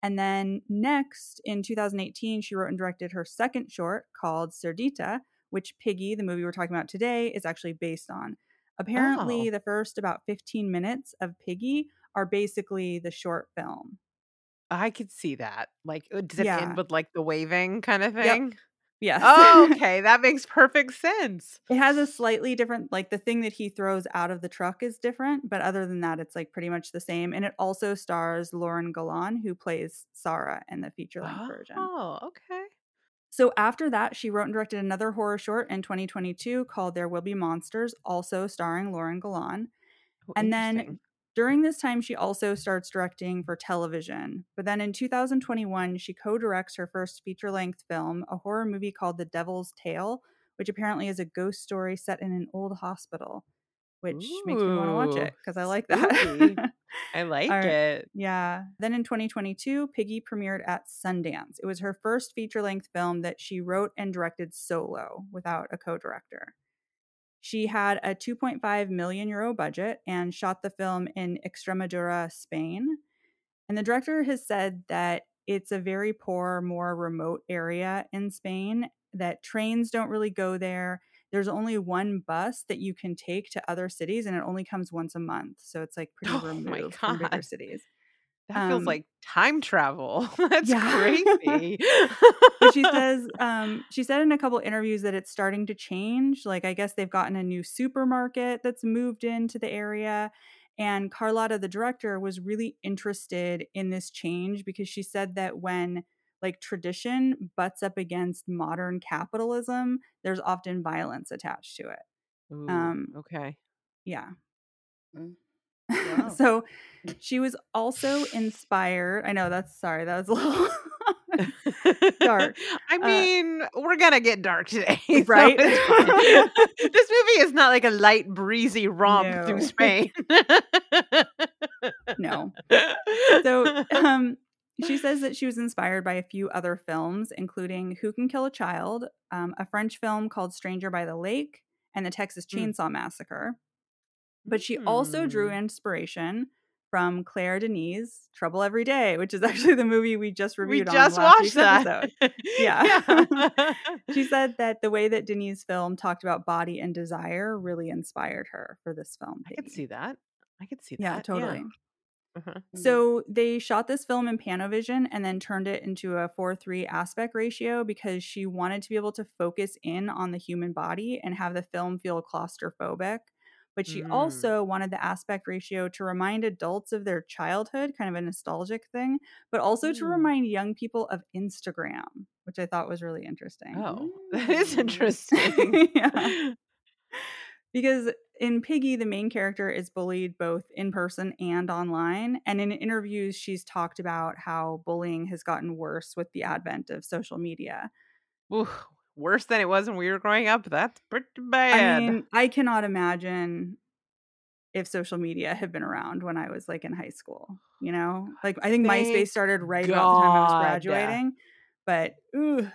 And then next, in 2018, she wrote and directed her second short called Cerdita, which Piggy, the movie we're talking about today, is actually based on. Apparently, Oh. the first about 15 minutes of Piggy are basically the short film. I could see that. Like, uh, does it Yeah. end with like the waving kind of thing? Yes. Oh, okay. That makes perfect sense. it has a slightly different, like the thing that he throws out of the truck is different, but other than that, it's like pretty much the same. And it also stars Lauren Galan, who plays Sarah in the feature length version. Oh, okay. So after that, she wrote and directed another horror short in 2022 called There Will Be Monsters, also starring Lauren Galan. Oh, And then. During this time, she also starts directing for television. But then in 2021, she co directs her first feature length film, a horror movie called The Devil's Tale, which apparently is a ghost story set in an old hospital, which makes me want to watch it because I like that. I like right. it. Yeah. Then in 2022, Piggy premiered at Sundance. It was her first feature length film that she wrote and directed solo without a co director. She had a 2.5 million euro budget and shot the film in Extremadura, Spain. And the director has said that it's a very poor, more remote area in Spain, that trains don't really go there. There's only one bus that you can take to other cities, and it only comes once a month. So it's like pretty Oh removed from bigger cities. That feels Um, like time travel. That's crazy. she says um, she said in a couple interviews that it's starting to change like i guess they've gotten a new supermarket that's moved into the area and carlota the director was really interested in this change because she said that when like tradition butts up against modern capitalism there's often violence attached to it Ooh, Um, okay. yeah Mm. Wow. so she was also inspired i know that's sorry that was a little Dark. I Uh, mean, we're gonna get dark today, Right? fine. this movie is not like a light, breezy romp through Spain. no so um she says that she was inspired by a few other films including who can kill a child um, a french film called stranger by the lake and the texas Mm. chainsaw massacre but she also drew Hmm. inspiration from claire denis trouble every day which is actually the movie we just reviewed. we just on watched that. episode Yeah. Yeah. she said that the way that denis film talked about body and desire really inspired her for this film I could see that. I could see that. yeah that. totally Uh-huh. So they shot this film in Panavision and then turned it into a 4 3 aspect ratio because she wanted to be able to focus in on the human body and have the film feel claustrophobic. But she Mm. also wanted the aspect ratio to remind adults of their childhood, kind of a nostalgic thing, but also to Mm. remind young people of Instagram, which I thought was really interesting. Oh, that is Mm. interesting. Yeah. Because in Piggy, the main character is bullied both in person and online. And in interviews, she's talked about how bullying has gotten worse with the advent of social media. Ooh, worse than it was when we were growing up. That's pretty bad. I mean, I cannot imagine if social media had been around when I was like in high school. You know, like I think Thank MySpace started right about the time I was God. graduating, but ooh,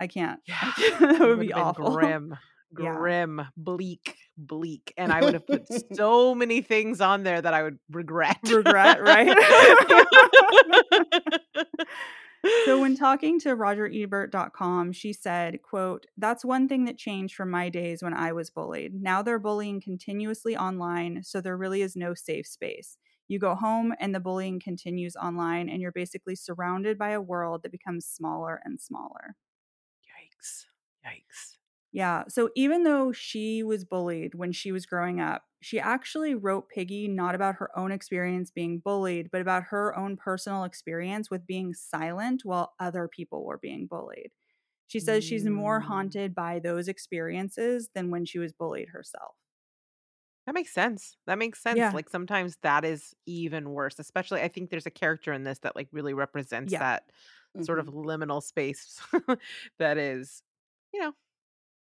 I can't. Yeah, that it would would've be awful. Grim, Yeah. grim, bleak, bleak, and I would have put so many things on there that I would regret. Regret, right? So when talking to RogerEbert.com, she said, quote, That's one thing that changed from my days when I was bullied. Now they're bullying continuously online, so there really is no safe space. You go home and the bullying continues online, and you're basically surrounded by a world that becomes smaller and smaller. Yikes! Yikes! Yeah. So even though she was bullied when she was growing up, she actually wrote Piggy not about her own experience being bullied, but about her own personal experience with being silent while other people were being bullied. She says she's more Mm. haunted by those experiences than when she was bullied herself. That makes sense. That makes sense. Yeah. Like sometimes that is even worse. Especially, I think there's a character in this that like really represents Yeah. that sort of Mhm. liminal space that is, you know,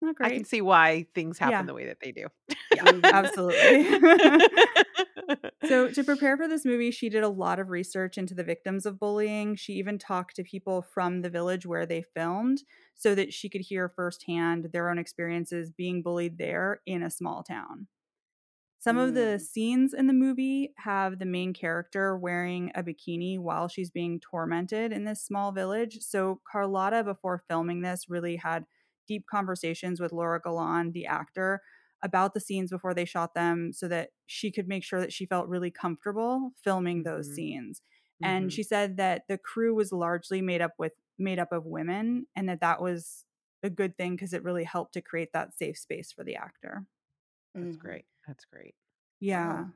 Not I can see why things happen Yeah. the way that they do. Yeah, absolutely. So, to prepare for this movie, she did a lot of research into the victims of bullying. She even talked to people from the village where they filmed so that she could hear firsthand their own experiences being bullied there in a small town. Some of the Mm. scenes in the movie have the main character wearing a bikini while she's being tormented in this small village. So, Carlota, before filming this, really had deep conversations with Laura Galan, the actor, about the scenes before they shot them so that she could make sure that she felt really comfortable filming those Mhm. scenes. And Mhm. she said that the crew was largely made up with made up of women and that that was a good thing because it really helped to create that safe space for the actor. That's Mhm. great. That's great. Yeah. Wow.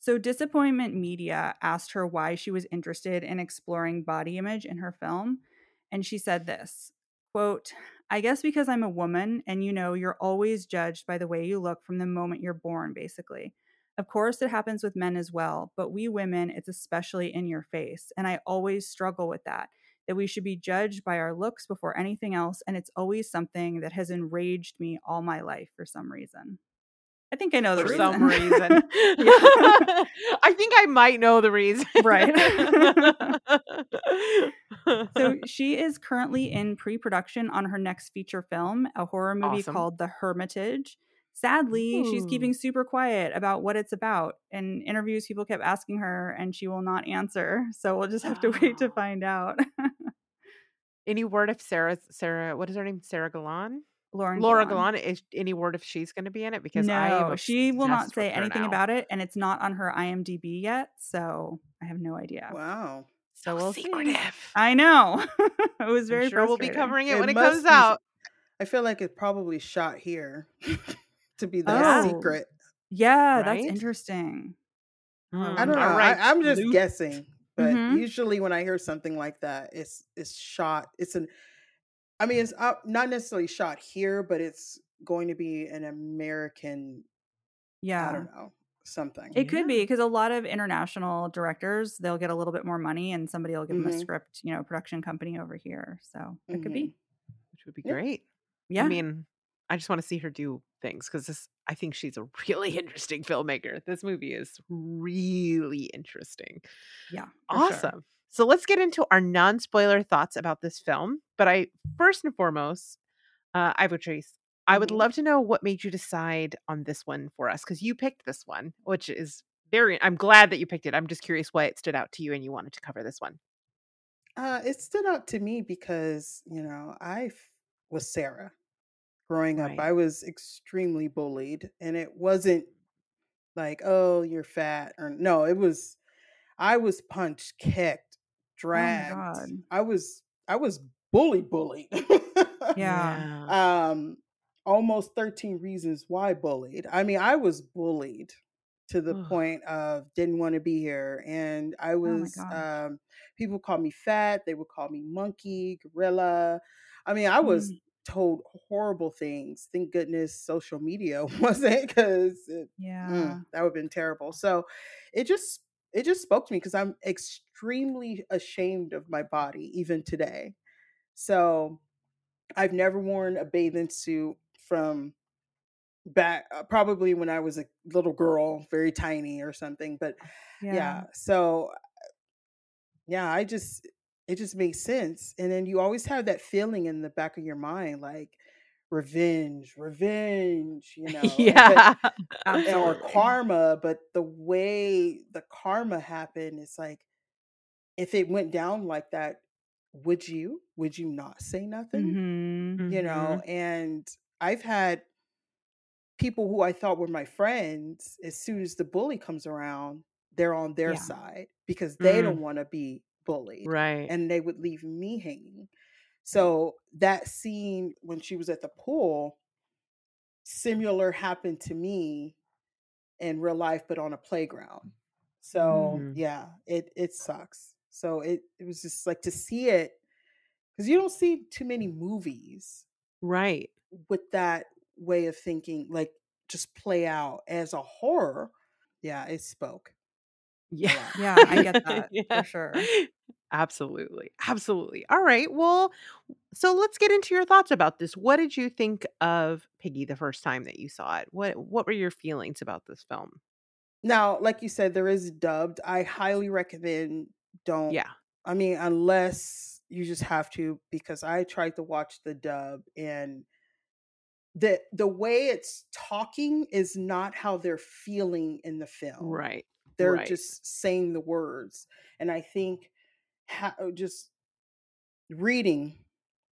So, Disappointment Media asked her why she was interested in exploring body image in her film. And she said this quote, I guess because I'm a woman and you know, you're always judged by the way you look from the moment you're born, basically. Of course, it happens with men as well, but we women, it's especially in your face. And I always struggle with that, that we should be judged by our looks before anything else. And it's always something that has enraged me all my life for some reason. I think I know the For reason. some reason. I think I might know the reason. Right. so she is currently in pre-production on her next feature film, a horror movie Awesome. called The Hermitage. Sadly, she's keeping super quiet about what it's about. In interviews, people kept asking her, and she will not answer. So we'll just have to wait to find out. any word if Sarah Sarah what is her name? Sarah Galan? Lauren Laura Galan. Galan. Is any word if she's gonna be in it? Because I No, she will not say anything now. about it, and it's not on her IMDb yet. So I have no idea. Wow. So So we'll see. secretive. I know. it was very I'm sure we'll be covering it, It when it comes be- out. I feel like it probably shot here to be that Oh. secret. Yeah, that's interesting. Mm, I don't know. all right, I, I'm just Luke. guessing, but Mhm. usually when I hear something like that, it's it's shot. It's an. I mean, it's uh, not necessarily shot here, but it's going to be an American. Yeah. I don't know something. It could Yeah. be because a lot of international directors they'll get a little bit more money and somebody will give them a script, you know, production company over here. So it could Mhm. be. Which would be Yeah. great. Yeah. I mean, I just want to see her do things because this I think she's a really interesting filmmaker. This movie is really interesting. yeah. awesome. sure. So let's get into our non-spoiler thoughts about this film. But I first and foremost, uh, Ivotres, I would Mhm. love to know what made you decide on this one for us because you picked this one, which is very. I'm glad that you picked it. I'm just curious why it stood out to you and you wanted to cover this one. Uh, it stood out to me because you know I f- was Sarah growing up. Right. I was extremely bullied, and it wasn't like oh you're fat or no. It was I was punched, kicked, dragged. God. I was I was bully bullied. Yeah. um almost 13 reasons why bullied. I mean, I was bullied to the Ugh. point of didn't want to be here and I Oh was gosh. um people called me fat, they would call me monkey, gorilla. I mean, I was Mm, told horrible things. Thank goodness social media wasn't cuz yeah. Mm, that would have been terrible. So it just it just spoke to me because I'm extremely ashamed of my body even today. So I've never worn a bathing suit from back uh, probably when I was a little girl, very tiny or something. But Yeah. yeah, so yeah, I just it just makes sense. And then you always have that feeling in the back of your mind, like revenge, revenge, you know, and but yeah. or karma, but the way the karma happened, is like if it went down like that, would you? Would you not say nothing? hmm You know, Mhm. and I've had people who I thought were my friends, as soon as the bully comes around, they're on their Yeah. side because they Mm. don't want to be bullied Right. and they would leave me hanging. So that scene when she was at the pool, similar happened to me in real life, but on a playground. So Mhm. yeah, it it sucks. So it it was just like to see it because you don't see too many movies Right. with that way of thinking, like just play out as a horror. Yeah, it spoke Yeah. Yeah, I get that yeah. for sure. Absolutely. Absolutely. All right. Well, so let's get into your thoughts about this. What did you think of Piggy the first time that you saw it? What what were your feelings about this film? Now, like you said, there is dubbed. I highly recommend don't Yeah. I mean, unless you just have to, because I tried to watch the dub and the the way it's talking is not how they're feeling in the film. Right. They're Right. just saying the words. And I think ha- uh, just reading,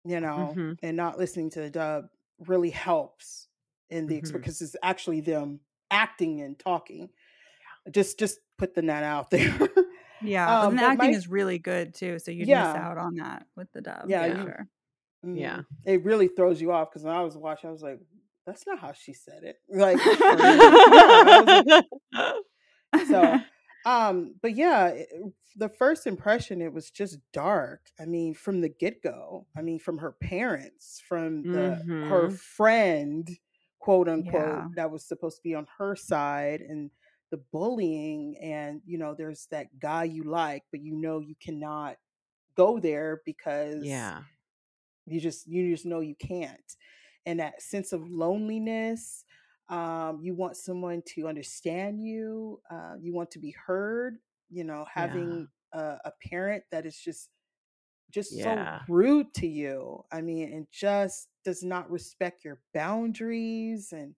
you know, Mhm. and not listening to the dub really helps in the Mhm. because it's actually them acting and talking. yeah. Just just putting that out there. Yeah, um, and the acting my is really good too, so you'd miss out on that with the dub yeah, Yeah. you sure. Yeah. it really throws you off because when I was watching, I was like, that's not how she said it. Like. Yeah, like, so um but yeah it- the first impression it was just dark i mean from the get-go i mean from her parents from the her Mhm. friend quote Yeah. unquote that was supposed to be on her side and the bullying and you know there's that guy you like but you know you cannot go there because Yeah. you just you just know you can't and that sense of loneliness um you want someone to understand you uh, you want to be heard you know Yeah. having a, a parent that is just just so rude to you i mean and just does not respect your boundaries and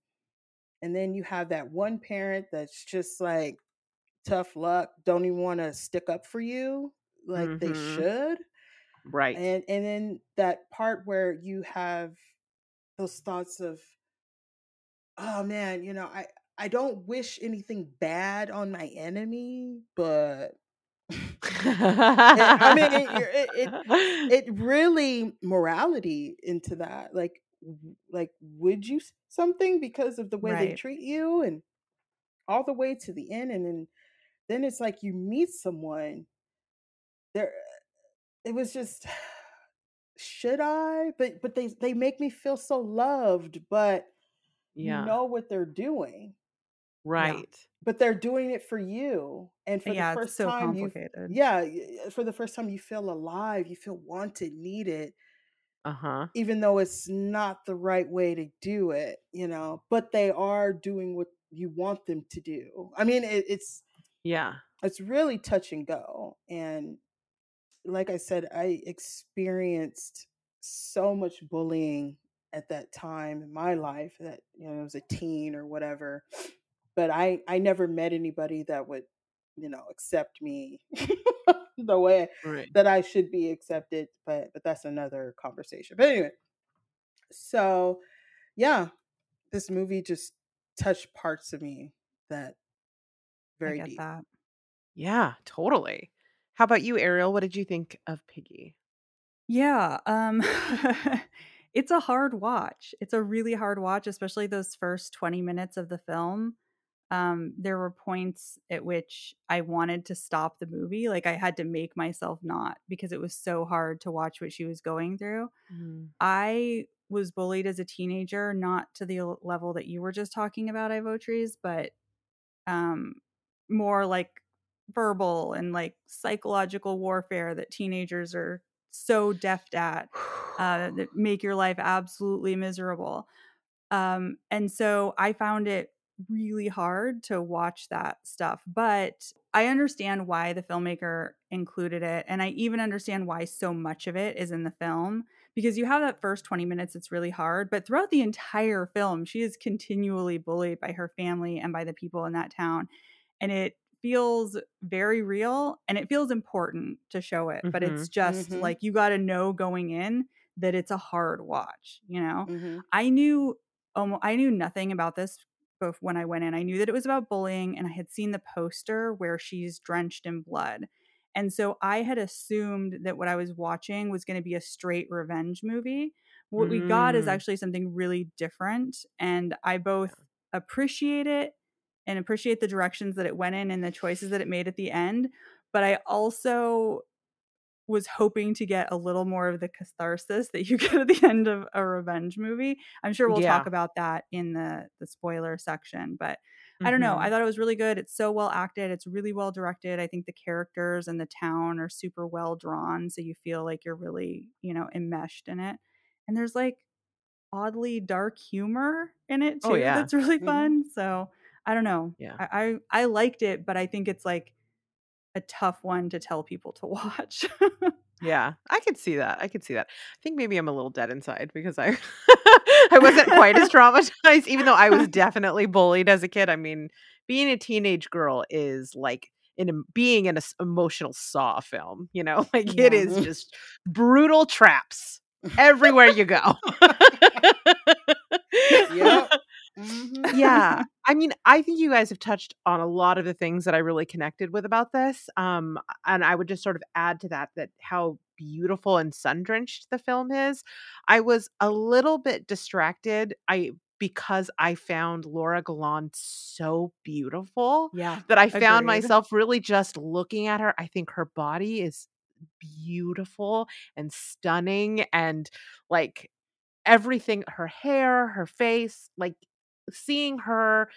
and then you have that one parent that's just like tough luck don't even want to stick up for you like they Mhm. should Right. and and then that part where you have those thoughts of oh man you know i i don't wish anything bad on my enemy but i mean it, it it it really morality into that like like would you something because of the way they treat you and all the way to the end and then then it's like you meet someone there it was just should I? But but they they make me feel so loved, but you yeah. know what they're doing. Yeah. Right. But they're doing it for you. And for the Yeah, it's first so time you yeah, for the first time you feel alive, you feel wanted, needed, Uh-huh. even though it's not the right way to do it, you know, but they are doing what you want them to do. I mean, it, it's Yeah. it's really touch and go. And like I said, I experienced so much bullying at that time in my life that you know I was a teen or whatever. But I I never met anybody that would, you know, accept me the way Right. that I should be accepted. But but that's another conversation. But anyway, so yeah, this movie just touched parts of me that I very get deep. that. Yeah, totally. How about you, Ariel? What did you think of Piggy? Yeah, um it's a hard watch. It's a really hard watch, especially those first 20 minutes of the film. Um, there were points at which I wanted to stop the movie. Like I had to make myself not because it was so hard to watch what she was going through. Mm. I was bullied as a teenager, not to the level that you were just talking about, Ivotres, but um, more like verbal and like psychological warfare that teenagers are so deft at uh, that make your life absolutely miserable. Um, and so I found it really hard to watch that stuff. But I understand why the filmmaker included it. And I even understand why so much of it is in the film because you have that first 20 minutes, it's really hard. But throughout the entire film, she is continually bullied by her family and by the people in that town. And it feels very real and it feels important to show it. But it's just Mhm. like you got to know going in that it's a hard watch, you know? Mhm. I knew almost, I knew nothing about this both when I went in. I knew that it was about bullying and I had seen the poster where she's drenched in blood. And so I had assumed that what I was watching was going to be a straight revenge movie. What we got is Mm. actually something really different and I both appreciate it and appreciate the directions that it went in and the choices that it made at the end, but I also was hoping to get a little more of the catharsis that you get at the end of a revenge movie. I'm sure we'll Yeah. talk about that in the the spoiler section, but I don't know. I thought it was really good. It's so well acted. It's really well directed. I think the characters and the town are super well drawn, so you feel like you're really, you know, enmeshed in it. And there's like oddly dark humor in it too. Oh, yeah. That's really Mhm. fun. So I don't know. Yeah. I, I I liked it, but I think it's like a tough one to tell people to watch. Yeah, I could see that. I could see that. I think maybe I'm a little dead inside because I I wasn't quite as traumatized, even though I was definitely bullied as a kid. I mean, being a teenage girl is like in a, being in an emotional saw film. You know, like it Yeah. is just brutal traps everywhere you go. Yep. Mhm. yeah i mean i think you guys have touched on a lot of the things that i really connected with about this um and i would just sort of add to that that how beautiful and sun drenched the film is i was a little bit distracted i because i found laura galan so beautiful yeah. that i found Agreed. myself really just looking at her i think her body is beautiful and stunning and like everything her hair her face like seeing her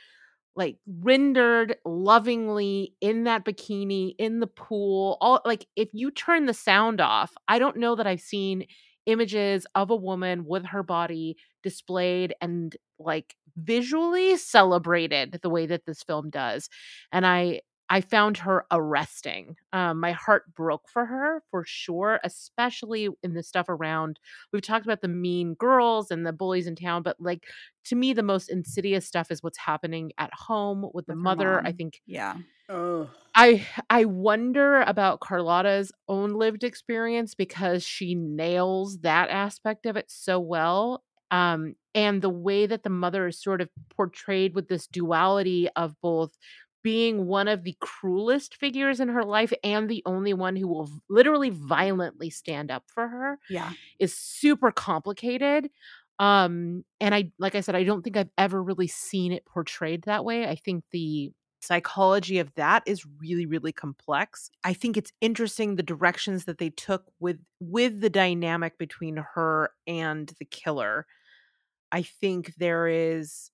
like rendered lovingly in that bikini in the pool all like if you turn the sound off i don't know that i've seen images of a woman with her body displayed and like visually celebrated the way that this film does and i i found her arresting um my heart broke for her for sure especially in the stuff around we've talked about the mean girls and the bullies in town but like to me the most insidious stuff is what's happening at home with the With her mother i think Yeah. Ugh. i i wonder about carlota's own lived experience because she nails that aspect of it so well um and the way that the mother is sort of portrayed with this duality of both being one of the cruelest figures in her life and the only one who will literally violently stand up for her Yeah. is super complicated um and i like i said i don't think i've ever really seen it portrayed that way. I think the psychology of that is really really complex. I think it's interesting the directions that they took with with the dynamic between her and the killer. I think there is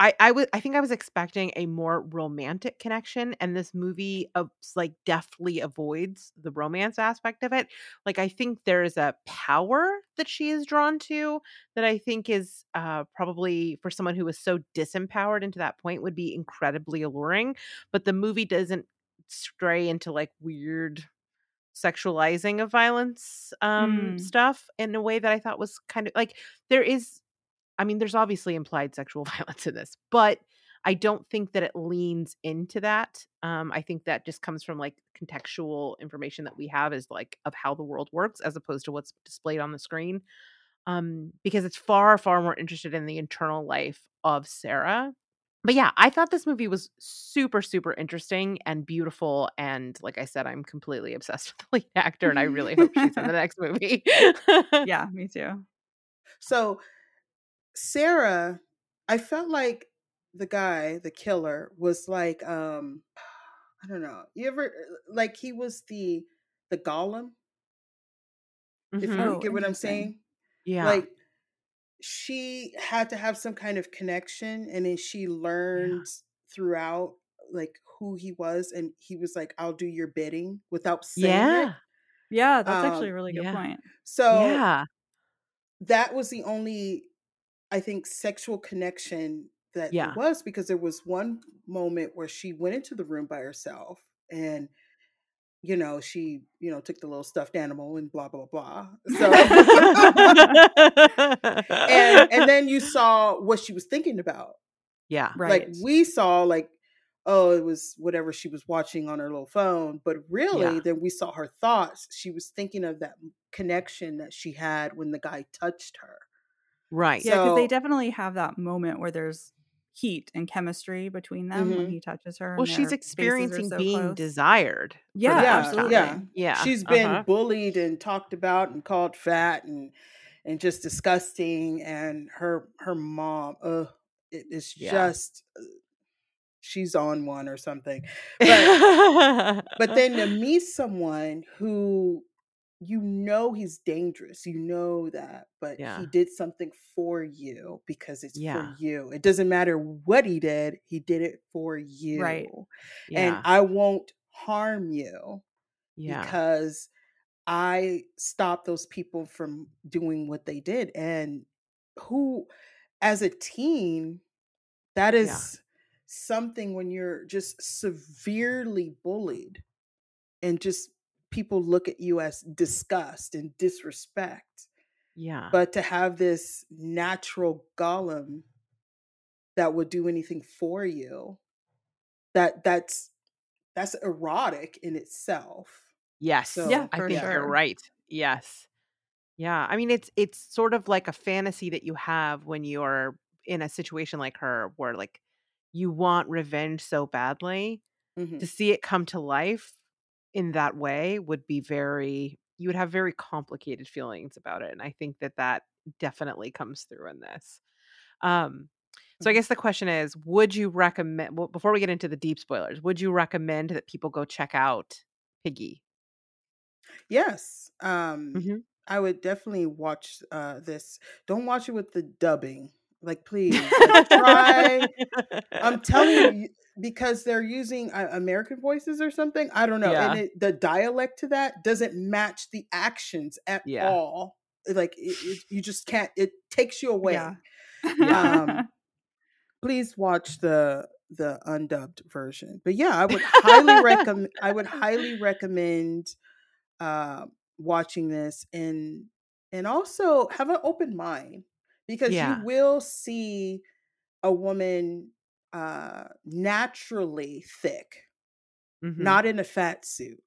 I I would I think I was expecting a more romantic connection, and this movie uh, like deftly avoids the romance aspect of it. Like I think there is a power that she is drawn to that I think is uh, probably for someone who is so disempowered into that point would be incredibly alluring. But the movie doesn't stray into like weird sexualizing of violence um Mm. stuff in a way that I thought was kind of like there is I mean, there's obviously implied sexual violence in this, but I don't think that it leans into that. Um, I think that just comes from like contextual information that we have is like of how the world works as opposed to what's displayed on the screen. Um, because it's far, far more interested in the internal life of Sarah. But yeah, I thought this movie was super, super interesting and beautiful. And like I said, I'm completely obsessed with the lead actor, and I really hope she's in the next movie. Yeah, me too. So Sarah, I felt like the guy, the killer, was like um I don't know. You ever like he was the the golem, if Mhm. you Oh, get what I'm saying? Yeah. Like she had to have some kind of connection and then she learned throughout like who he was and he was like I'll do your bidding without saying yeah. it. Yeah, that's actually a Um, really good yeah. point. So yeah. that was the only I think sexual connection that Yeah. was because there was one moment where she went into the room by herself and you know she you know took the little stuffed animal and blah blah blah so and and then you saw what she was thinking about yeah. right like we saw like oh it was whatever she was watching on her little phone but really Yeah. then we saw her thoughts she was thinking of that connection that she had when the guy touched her Right. Yeah, because they definitely have that moment where there's heat and chemistry between them when Mhm. he touches her. Well, she's their faces are experiencing so being close. desired. for Yeah, Yeah, absolutely. time. Yeah. she's been uh-huh. bullied and talked about and called fat and and just disgusting and her her mom uh it is Yeah. just uh, she's on one or something but but then to meet someone who you know he's dangerous you know that but Yeah. he did something for you because it's Yeah. for you it doesn't matter what he did he did it for you Right. and i won't harm you yeah. because I stopped those people from doing what they did. And who, as a teen, that is Yeah. something when you're just severely bullied and just people look at you as disgust and disrespect. yeah. But to have this natural golem that would do anything for you, that that's that's erotic in itself. Yes. So, Yeah, I for think you're right. Yes. Yeah. I mean it's it's sort of like a fantasy that you have when you're in a situation like her where like you want revenge so badly. Mhm. To see it come to life in that way would be very you would have very complicated feelings about it and I think that that definitely comes through in this. Um so I Mhm. guess the question is would you recommend well, before we get into the deep spoilers, would you recommend that people go check out Piggy? Yes. Um Mhm. I would definitely watch uh this. Don't watch it with the dubbing. Like please. Try I'm telling you because they're using uh, American voices or something. I don't know. Yeah. And it, the dialect to that doesn't match the actions at Yeah. all. Like it, it, you just can't it takes you away. Yeah. Um, please watch the the undubbed version. But yeah, I would highly recommend I would highly recommend uh, watching this and and also have an open mind because Yeah. you will see a woman uh naturally thick, Mhm. not in a fat suit.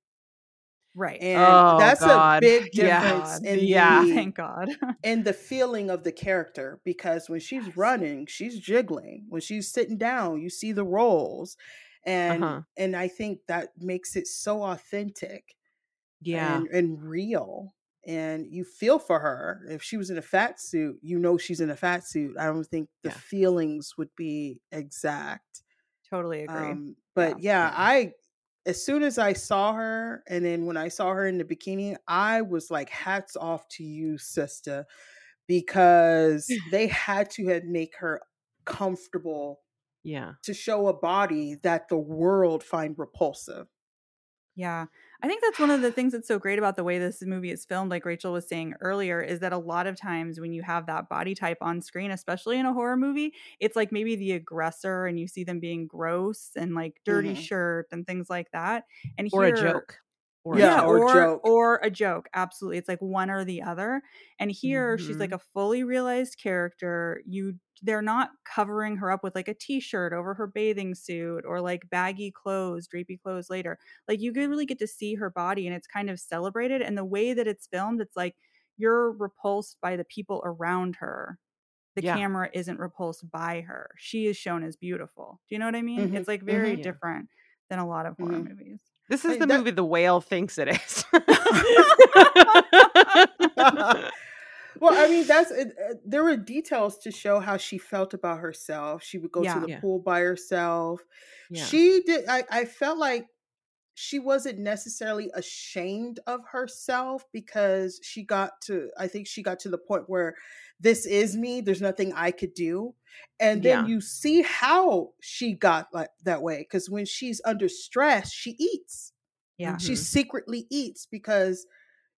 right. And Oh, that's God. a big Yeah. difference God. in Yeah. the Thank God. and the feeling of the character because when she's Yes. running she's jiggling when she's sitting down you see the rolls and Uh-huh. and i think that makes it so authentic Yeah. and, and real and you feel for her if she was in a fat suit you know she's in a fat suit i don't think the Yeah. feelings would be exact totally agree. um, but yeah. Yeah. I as soon as I saw her, and then when I saw her in the bikini, I was like, "Hats off to you, sister," because they had to have make her comfortable Yeah. to show a body that the world find repulsive. Yeah. I think that's one of the things that's so great about the way this movie is filmed, like Rachel was saying earlier, is that a lot of times when you have that body type on screen, especially in a horror movie, it's like maybe the aggressor and you see them being gross and like dirty Mhm. shirt and things like that. And Or here, a joke. Or Yeah, or or joke. or a joke. Absolutely. It's like one or the other. And here she's like Mhm. a fully realized character. You they're not covering her up with like a t-shirt over her bathing suit or like baggy clothes, drapey clothes later. Like you really get to see her body and it's kind of celebrated and the way that it's filmed it's like you're repulsed by the people around her. The Yeah. camera isn't repulsed by her. She is shown as beautiful. Do you know what I mean? Mhm, It's like very mhm. Yeah. different than a lot of horror Mhm. movies. This is Hey, the that- movie the whale thinks it is. well, I mean, that's it, uh, there were details to show how she felt about herself. She would go Yeah. to the Yeah. pool by herself. Yeah. She did. I, I felt like she wasn't necessarily ashamed of herself because she got to. I think she got to the point where this is me. There's nothing I could do, and then Yeah. you see how she got like that way because when she's under stress, she eats Yeah. She secretly eats because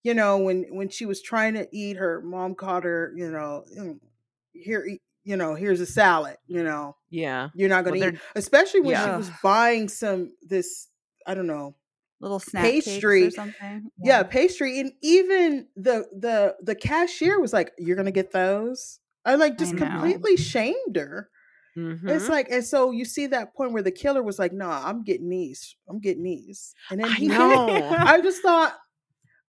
you know when when she was trying to eat her mom called her you know "Mm, here you know here's a salad you know yeah. you're not gonna eat especially when yeah. she was buying some this i don't know Little snack Pastry. or something. yeah pastry and even the the the cashier was like you're gonna get those i like just I completely shamed her it's Mhm. like and so you see that point where the killer was like nah i'm getting these i'm getting these and then I he know. i just thought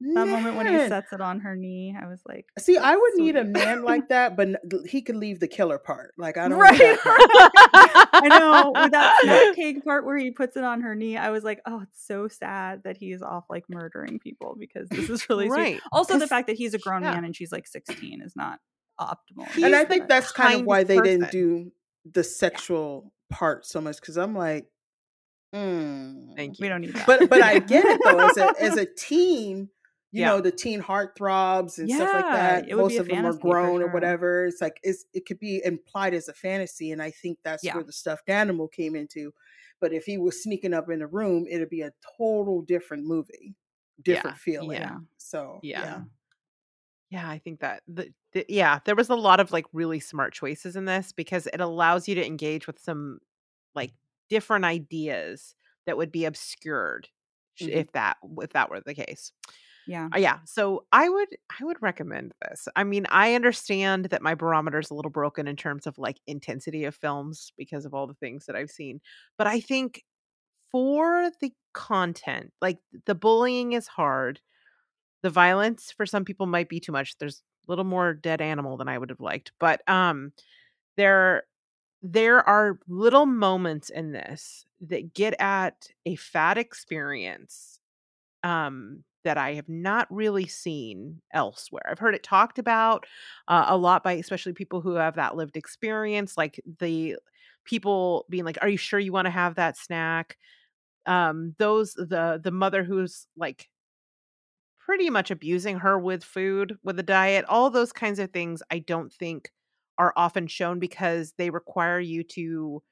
That moment when he sets it on her knee, I was like, See, I "That's would need a man like that, but he could leave the killer part. Like I don't. Know. Right. need that part. I know with that snack cake part where he puts it on her knee, I was like, oh, it's so sad that he's off like murdering people because this is really sweet. Also, the fact that he's a grown yeah. man and she's like 16 is not optimal. He's and I think that's kind of kind why they didn't do the sexual part so much because I'm like, mm. Thank we don't need that. But but I get it though. As a as a teen, you Yeah. know, the teen heartthrobs and stuff like that. Most of them are grown or whatever. It's like it's it could be implied as a fantasy, and I think that's Yeah. where the stuffed animal came into. But if he was sneaking up in the room, it'd be a total different movie, different feeling. yeah. So Yeah. yeah. Yeah, I think that the, the yeah, there was a lot of like really smart choices in this because it allows you to engage with some like different ideas that would be obscured Mhm. if that if that were the case. Yeah. Uh, yeah, so I would I would recommend this. I mean, I understand that my barometer is a little broken in terms of like intensity of films because of all the things that I've seen, but I think for the content, like the bullying is hard. The violence for some people might be too much. There's a little more dead animal than I would have liked, but um there there are little moments in this that get at a fat experience um that I have not really seen elsewhere. I've heard it talked about uh, a lot by especially people who have that lived experience like the people being like are you sure you want to have that snack? Um those the the mother who's like pretty much abusing her with food, with a diet, all those kinds of things I don't think are often shown because they require you to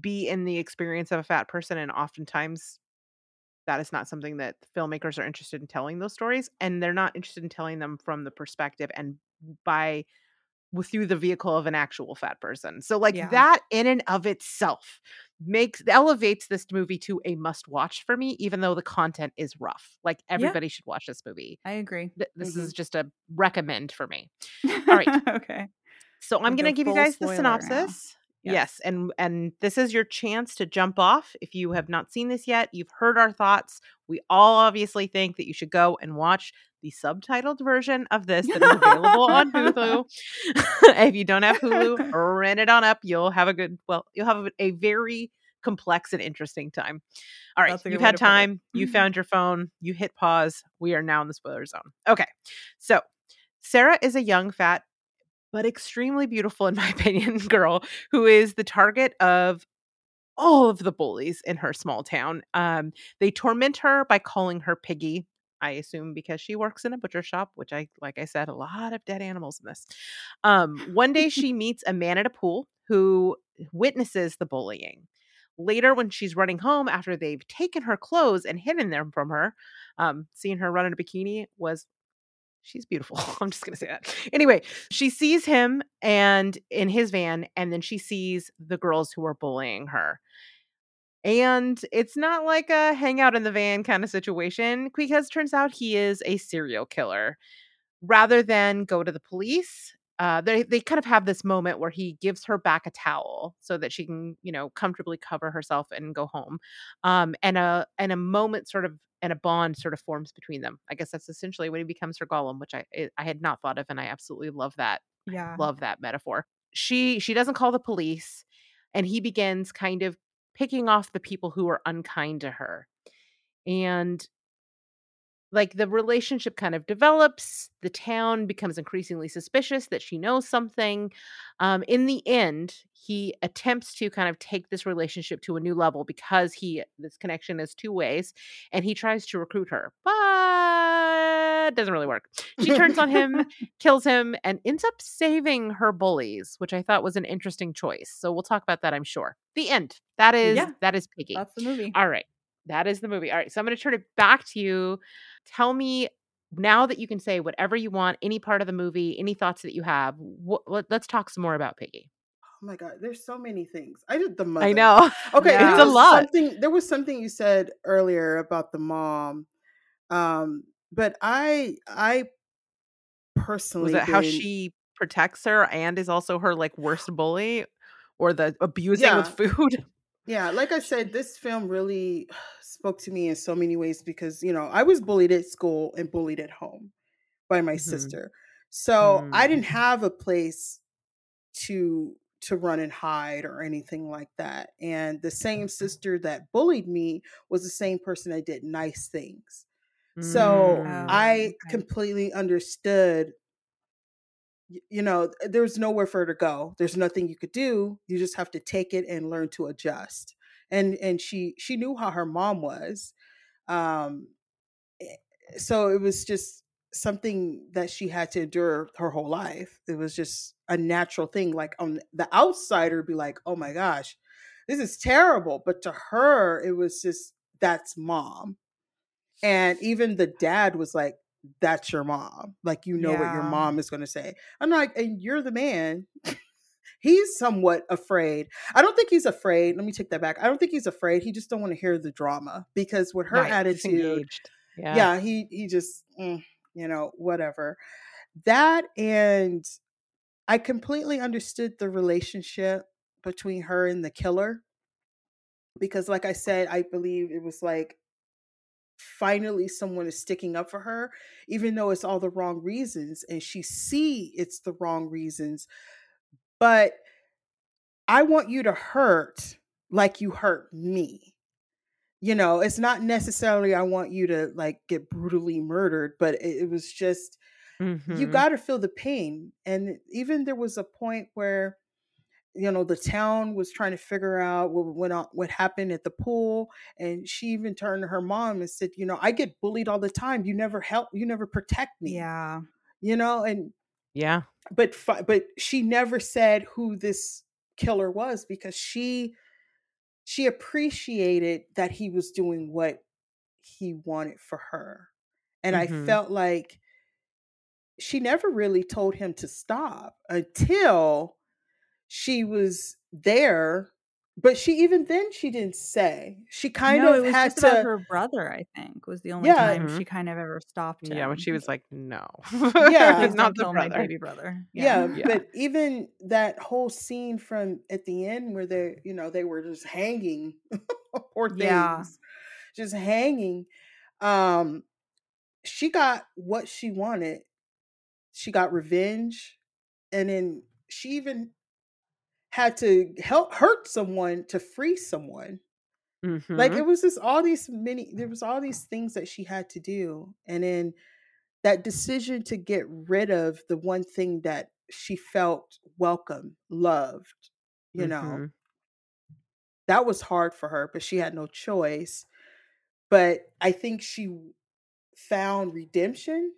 be in the experience of a fat person and oftentimes that is not something that filmmakers are interested in telling those stories and they're not interested in telling them from the perspective and by with through the vehicle of an actual fat person. So like Yeah. that in and of itself makes elevates this movie to a must watch for me even though the content is rough. Like everybody should watch this movie. I agree. Th- This Mhm. is just a recommend for me. All right. okay. So I'm going to give you guys the synopsis. Yes. Yes. and and this is your chance to jump off if you have not seen this yet. You've heard our thoughts. We all obviously think that you should go and watch the subtitled version of this that is available on Hulu. if you don't have Hulu, rent it on up. You'll have a good well, you'll have a, a very complex and interesting time. All right, That's a good you've had to put it. time. You mm-hmm. found your phone. You hit pause. We are now in the spoiler zone. Okay. So, Sarah is a young, fat, but extremely beautiful, in my opinion, girl who is the target of all of the bullies in her small town. Um, they torment her by calling her Piggy. I assume because she works in a butcher shop, which I, like I said, a lot of dead animals in this. Um, one day she meets a man at a pool who witnesses the bullying. Later, when she's running home after they've taken her clothes and hidden them from her, um, seeing her run in a bikini was she's beautiful. I'm just gonna say that. Anyway, she sees him and in his van, and then she sees the girls who are bullying her. And it's not like a hangout in the van kind of situation because turns out he is a serial killer. Rather than go to the police, uh, they they kind of have this moment where he gives her back a towel so that she can, you know, comfortably cover herself and go home. Um, and a and a moment sort of and a bond sort of forms between them. I guess that's essentially when he becomes her golem, which I I I had not thought of, and I absolutely love that Yeah. love that metaphor. She she doesn't call the police and he begins kind of picking off the people who are unkind to her. And like the relationship kind of develops the town becomes increasingly suspicious that she knows something um, in the end he attempts to kind of take this relationship to a new level because he this connection is two ways and he tries to recruit her but doesn't really work she turns on him kills him and ends up saving her bullies which i thought was an interesting choice so we'll talk about that i'm sure the end that is Yeah. that is piggy That's the movie. all right. That is the movie. All right. So I'm going to turn it back to you. Tell me now that you can say whatever you want, any part of the movie, any thoughts that you have. What, let, us talk some more about Piggy. Oh my god, there's so many things. I did the mother. I know. Okay, Yeah. It's a there was lot. Something there was something you said earlier about the mom, um, but I I personally Was it how she protects her and is also her like worst bully or the abusing with food? Yeah, like I said, this film really spoke to me in so many ways because, you know, I was bullied at school and bullied at home by my Mhm. sister. So I Mm. didn't have a place to to run and hide or anything like that. And the same sister that bullied me was the same person that did nice things. So Mm. I completely understood y- you know there's nowhere for her to go. There's nothing you could do. You just have to take it and learn to adjust. And and she she knew how her mom was um eh, so it was just something that she had to endure her whole life. It was just a natural thing like on the outsider be like oh my gosh this is terrible. But to her it was just that's mom. And even the dad was like that's your mom like you know what your mom is going to say i'm like and you're the man he's somewhat afraid i don't think he's afraid let me take that back i don't think he's afraid he just don't want to hear the drama because with her Right, attitude. Yeah. yeah he he just mm, you know whatever that and i completely understood the relationship between her and the killer because like i said i believe it was like finally someone is sticking up for her even though it's all the wrong reasons and she see it's the wrong reasons but i want you to hurt like you hurt me you know it's not necessarily i want you to like get brutally murdered but it, it was just you Mhm. got to feel the pain and even there was a point where you know the town was trying to figure out what went on what happened at the pool and she even turned to her mom and said you know i get bullied all the time you never help you never protect me Yeah. you know and yeah. but but she never said who this killer was because she she appreciated that he was doing what he wanted for her and i Mhm. felt like she never really told him to stop until she was there but she even then she didn't say she kind no, of it was had just about to her brother. I think was the only Yeah. time Mhm. she kind of ever stopped him. Yeah. When she was like, no. Yeah. Please not the kill my brother. baby brother. yeah. Yeah. but even that whole scene from at the end where they you know they were just hanging poor things Yeah. just hanging um she got what she wanted she got revenge and then she even had to help hurt someone to free someone like Mhm. it was just all these many there was all these things that she had to do and then that decision to get rid of the one thing that she felt welcome loved you know Mhm. that was hard for her but she had no choice but i think she found redemption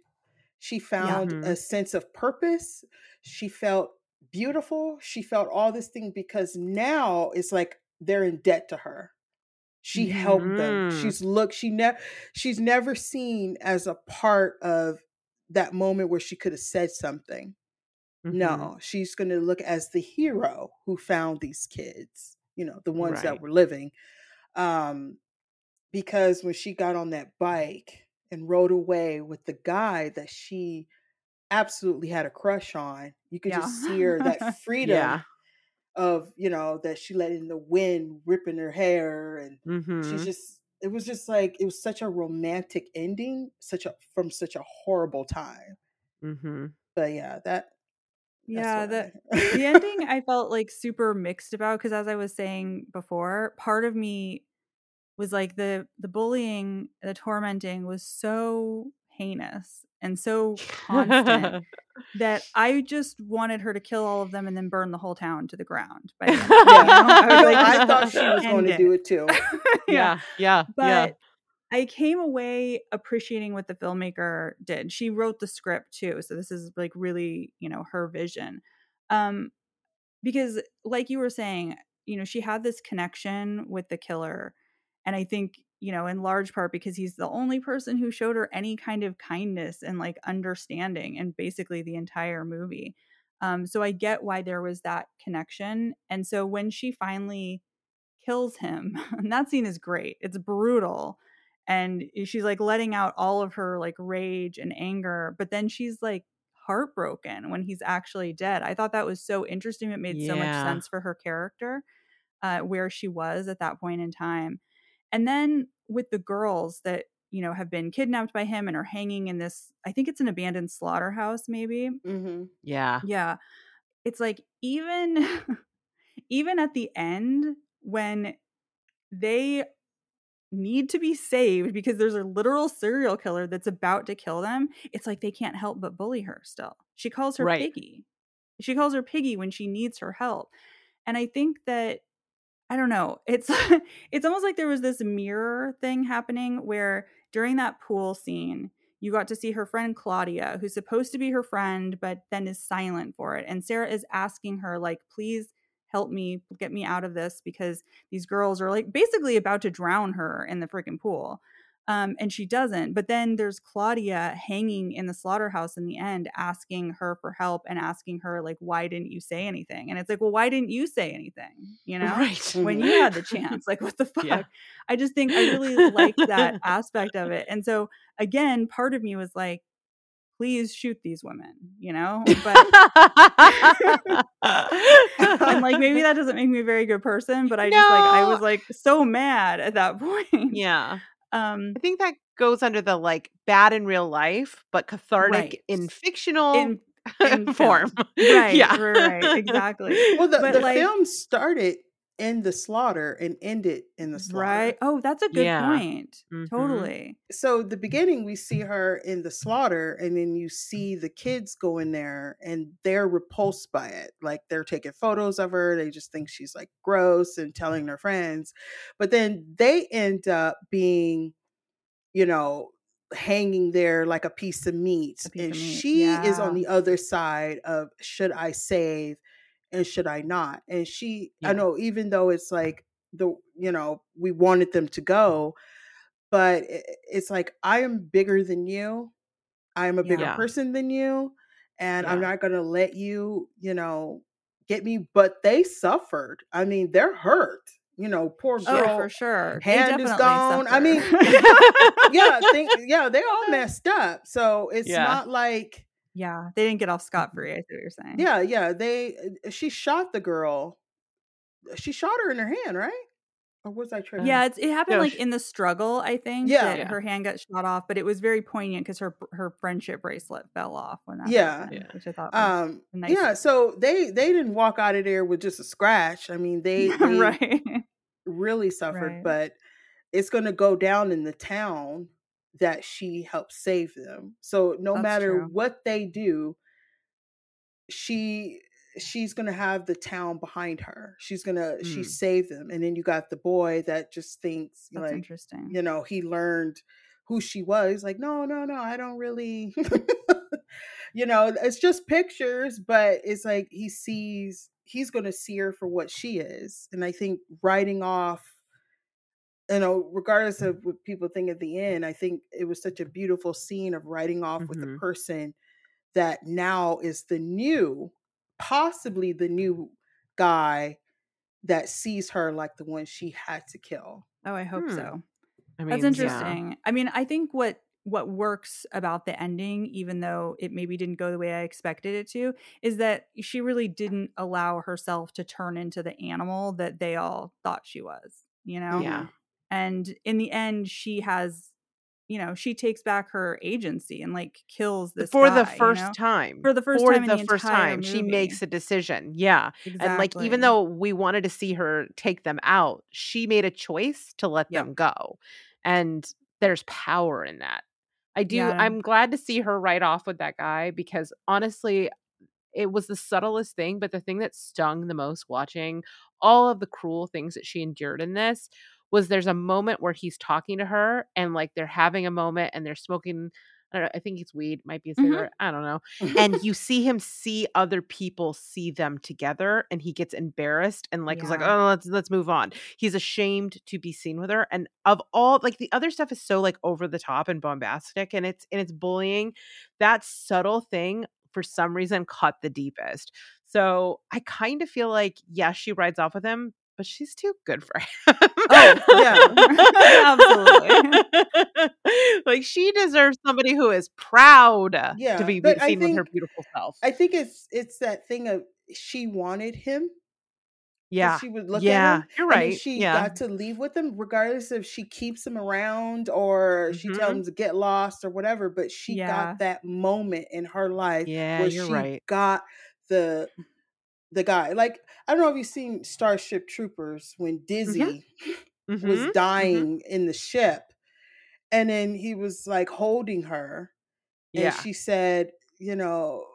she found Mhm. a sense of purpose she felt beautiful she felt all this thing because now it's like they're in debt to her she helped them Mm. she's look she never she's never seen as a part of that moment where she could have said something Mhm. no she's going to look as the hero who found these kids you know the ones Right. that were living um because when she got on that bike and rode away with the guy that she absolutely had a crush on you could just see her that freedom Yeah. of you know that she let in the wind ripping her hair and Mhm. she's just it was just like it was such a romantic ending such a from such a horrible time Mhm. but yeah that Yeah, the the ending I felt like super mixed about because as I was saying before, part of me was like the the bullying, the tormenting was so heinous and so constant that I just wanted her to kill all of them and then burn the whole town to the ground. By. Yeah. I like, I thought she was going to do it too. yeah, yeah, But yeah. I came away appreciating what the filmmaker did. She wrote the script too, so this is like really, you know, her vision. Um because like you were saying, you know, she had this connection with the killer and I think, you know, in large part because he's the only person who showed her any kind of kindness and like understanding and basically the entire movie. Um so I get why there was that connection. And so when she finally kills him, and that scene is great. It's brutal and she's like letting out all of her like rage and anger but then she's like heartbroken when he's actually dead i thought that was so interesting it made so much sense for her character uh, where she was at that point in time and then with the girls that you know have been kidnapped by him and are hanging in this i think it's an abandoned slaughterhouse maybe. Hmm Yeah. yeah. It's like even even at the end when they need to be saved because there's a literal serial killer that's about to kill them it's like they can't help but bully her still. She calls her Right. piggy. She calls her piggy when she needs her help. And i think that i don't know it's it's almost like there was this mirror thing happening where during that pool scene you got to see her friend claudia who's supposed to be her friend but then is silent for it and sarah is asking her like please help me get me out of this because these girls are like basically about to drown her in the freaking pool um, and she doesn't but then there's claudia hanging in the slaughterhouse in the end asking her for help and asking her like why didn't you say anything? And it's like well why didn't you say anything? You know? Right. when you had the chance like what the fuck? Yeah. i just think i really liked that aspect of it and so again part of me was like please shoot these women you know? But and like maybe that doesn't make me a very good person but i just like i was like so mad at that point. Yeah. Um I think that goes under the like bad in real life, but cathartic in fictional in, in form. film. right yeah. right, right exactly Well, the, But, the like- film started in the slaughter and end it in the slaughter. right oh that's a good Yeah. point Mhm. totally So the beginning, we see her in the slaughter, and then you see the kids go in there, and they're repulsed by it. Like they're taking photos of her. They just think she's like gross and telling their friends. But then they end up being, you know, hanging there like a piece of meat, piece and of meat, she is on the other side of should I save and should I not? And she, Yeah. I know, even though it's like the, you know, we wanted them to go, but it's like I am bigger than you. I am a bigger Yeah. person than you, and I'm not going to let you, you know, get me. But they suffered. I mean, they're hurt. You know, poor girl. oh for sure hand is gone. I mean, yeah, think, yeah, they're all messed up. So it's Yeah. not like, yeah they didn't get off scot-free i see what you're saying yeah, yeah. They, uh, she shot the girl. She shot her in her hand, right? Or was I tripping? Yeah, it's, it happened No, like sh- in the struggle, I think. Yeah. Yeah. her hand got shot off, but it was very poignant because her her friendship bracelet fell off when that Yeah. happened, Yeah. which I thought was um nice yeah so they they didn't walk out of there with just a scratch i mean they, they right. really suffered Right. but it's going to go down in the town that she helped save them so no That's matter true. what they do she she's going to have the town behind her she's going to she Mm. saved them and then you got the boy that just thinks That's like interesting. you know he learned who she was like no no no i don't really you know it's just pictures but it's like he sees he's going to see her for what she is and i think writing off you know regardless of what people think at the end i think it was such a beautiful scene of writing off with the person that now is the new possibly the new guy that sees her like the one she had to kill Oh, I hope Hmm. so. I mean, That's yeah. interesting. I mean, I think what what works about the ending, even though it maybe didn't go the way I expected it to, is that she really didn't allow herself to turn into the animal that they all thought she was. You know, Yeah. And in the end, she has you know, she takes back her agency and like kills this for guy, the you first know? time. For the first For time the the first time, she makes a decision. Yeah. Exactly. And like even though we wanted to see her take them out, she made a choice to let Yep. them go. And there's power in that. I do Yeah. I'm glad to see her right off with that guy because honestly, it was the subtlest thing, but the thing that stung the most watching all of the cruel things that she endured in this was there's a moment where he's talking to her and like they're having a moment and they're smoking I don't know, I think it's weed, might be a Mhm. I don't know. And you see him see other people see them together and he gets embarrassed and like is like, "Oh, let's let's move on." He's ashamed to be seen with her and of all like the other stuff is so like over the top and bombastic and it's and it's bullying. That subtle thing for some reason cut the deepest. So, I kind of feel like yes, she rides off with him, but she's too good for oh, him. Oh, like she deserves somebody who is proud Yeah, to be seen with her beautiful self. I think it's it's that thing of she wanted him. yeah. she would look yeah, at him. you're right. she yeah. got to leave with him, regardless if she keeps him around or she tells mm-hmm. him to get lost or whatever. But she Yeah. got that moment in her life yeah, where you're she right. got the the guy. Like I don't know if you've seen Starship Troopers when Dizzy was Mhm, dying in the ship, and then he was like holding her, and Yeah. she said, you know,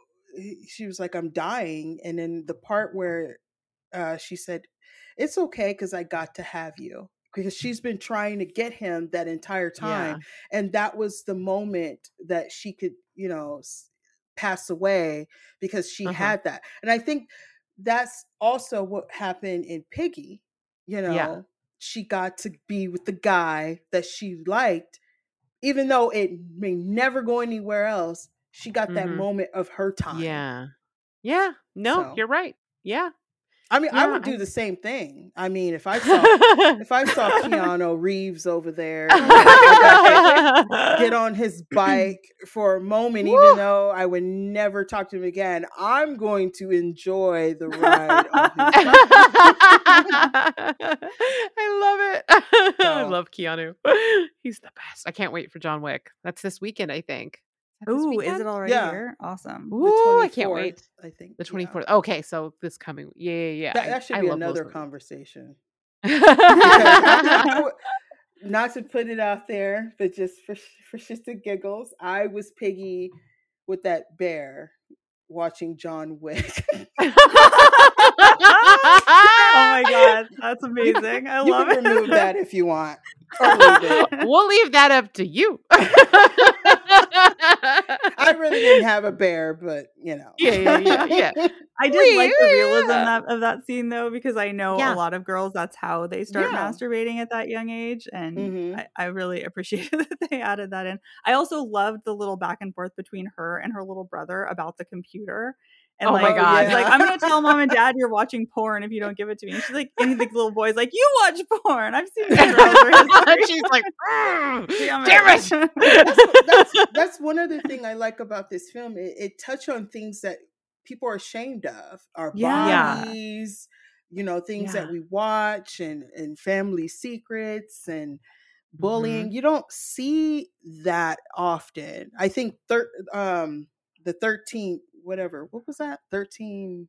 she was like, "I'm dying," and then the part where uh, she said, "It's okay because I got to have you." Because she's been trying to get him that entire time, and that was the moment that she could, you know, pass away because she Uh-huh. had that. And I think that's also what happened in Piggy. You know, Yeah. she got to be with the guy that she liked, even though it may never go anywhere else. She got that Mhm. moment of her time. Yeah. Yeah. No, So- you're right. Yeah. I mean, I would do I- the same thing. I mean, if I saw if I saw Keanu Reeves over there, you know, I got to get on his bike for a moment, Woo! even though I would never talk to him again. I'm going to enjoy the ride on his bike. I love it. I love Keanu. He's the best. I can't wait for John Wick. That's this weekend, I think. Is that this Ooh, is it already Yeah. here? Awesome. The Ooh, I can't wait. I think The yeah. twenty fourth. Okay, so this coming. Yeah, yeah, yeah. That, that should I be love those another conversation. Because I yeah. would- not to put it out there, but just for sh- for shits and giggles, I was Piggy with that bear watching John Wick. Oh my god, that's amazing. I love it. you love can it. remove that if you want, leave we'll leave that up to you. I really didn't have a bear, but you know. Yeah, yeah, yeah, yeah. I did like the realism that, of that scene though, because I know Yeah. a lot of girls that's how they start Yeah. masturbating at that young age, and Mhm. I, I really appreciated that they added that in. I also loved the little back and forth between her and her little brother about the computer. And Oh my like, God. she's like, I'm gonna tell mom and dad you're watching porn if you don't give it to me. And she's like, and the little boy's like, you watch porn. I've seen your. She's like, "Mm, Damn damn it." it. that's, that's that's one other thing I like about this film. It, it touched on things that people are ashamed of, our Yeah. bodies, you know, things Yeah. that we watch, and and family secrets and Mm-hmm. bullying. You don't see that often. I think thir- um the thirteen whatever what was that thirteen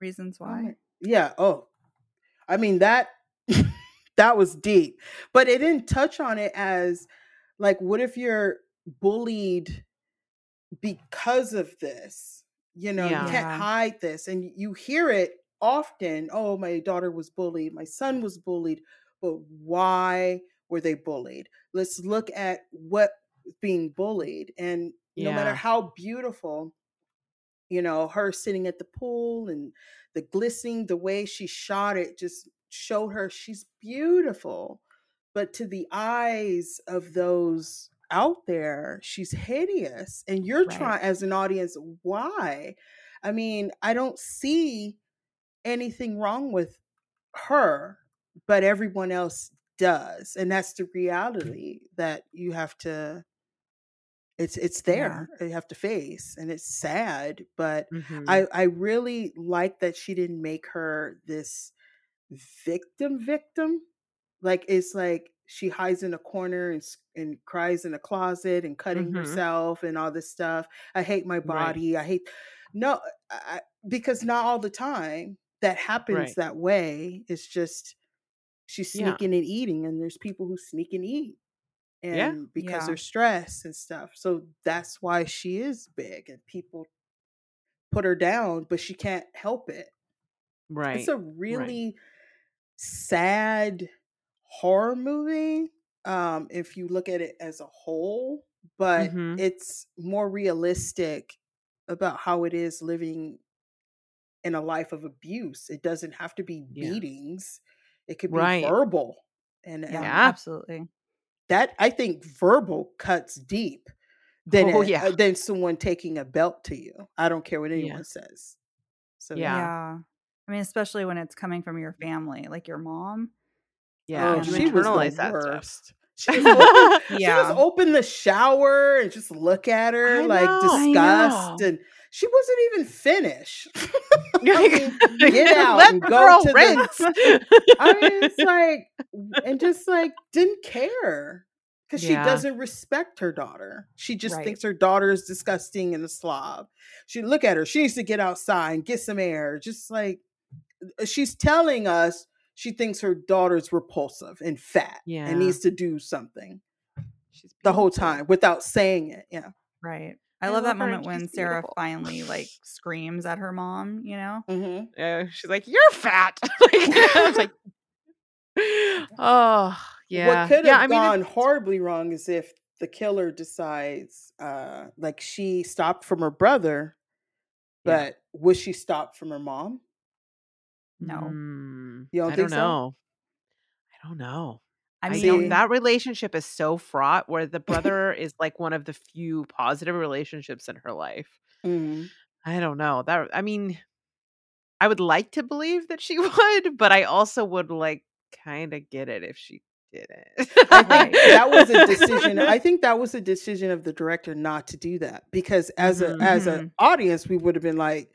Reasons oh why. yeah oh I mean that that was deep, but it didn't touch on it as like what if you're bullied because of this you know Yeah. you can't hide this and you hear it often oh my daughter was bullied my son was bullied but why were they bullied let's look at what being bullied and no matter how beautiful you know her sitting at the pool and the glistening the way she shot it just showed her she's beautiful but to the eyes of those out there she's hideous and you're Right. trying as an audience why i mean i don't see anything wrong with her but everyone else does and that's the mm. reality that you have to it's it's Yeah. there you have to face and it's sad but Mhm. I I really like that she didn't make her this victim victim. Like it's like she hides in a corner and and cries in a closet and cutting Mhm. herself and all this stuff. I hate my Right. body. I hate no, I, because not all the time that happens Right. that way. It's just she's Yeah. sneaking and eating, and there's people who sneak and eat, and Yeah. because Yeah. they're stressed and stuff. So that's why she is big, and people put her down, but she can't help it. Right. It's a really sad horror movie um if you look at it as a whole but Mhm. it's more realistic about how it is living in a life of abuse it doesn't have to be Yeah. beatings it could be Right. verbal and, Yeah, and Yeah. absolutely. That i think verbal cuts deep than Oh, a- yeah. uh, than someone taking a belt to you i don't care what Yeah. anyone says so Yeah. Yeah. I mean, especially when it's coming from your family, like your mom. yeah. Oh, she was internalize the that stuff. worst. She just opened, she Yeah. just opened the shower and just look at her I like disgust, and she wasn't even finished. I mean, get out Let and go to the. rinse. I mean, it's like, and just like didn't care because she doesn't respect her daughter. She just Right. thinks her daughter is disgusting and a slob. She look at her. She needs to get outside and get some air. Just like uh, she's telling us she thinks her daughter's repulsive and fat Yeah. and needs to do something She's the whole time without saying it. Yeah. Right. I, I love that love moment when Sarah beautiful. finally like screams at her mom, you know? Mm-hmm. Yeah, she's like, "You're fat." like, like, "Oh, yeah." What could have yeah, I mean, gone it's- horribly wrong is if the killer decides, uh, like she stopped from her brother, Yeah. but was she stopped from her mom? No. Mm, You don't I think don't so? know. I don't know. I mean. That relationship is so fraught. Where the brother is like one of the few positive relationships in her life. hmm I don't know. That I mean, I would like to believe that she would, but I also would like kind of get it if she didn't. I think Right. that was a decision. I think that was a decision of the director not to do that because as Mhm. a as an audience, we would have been like,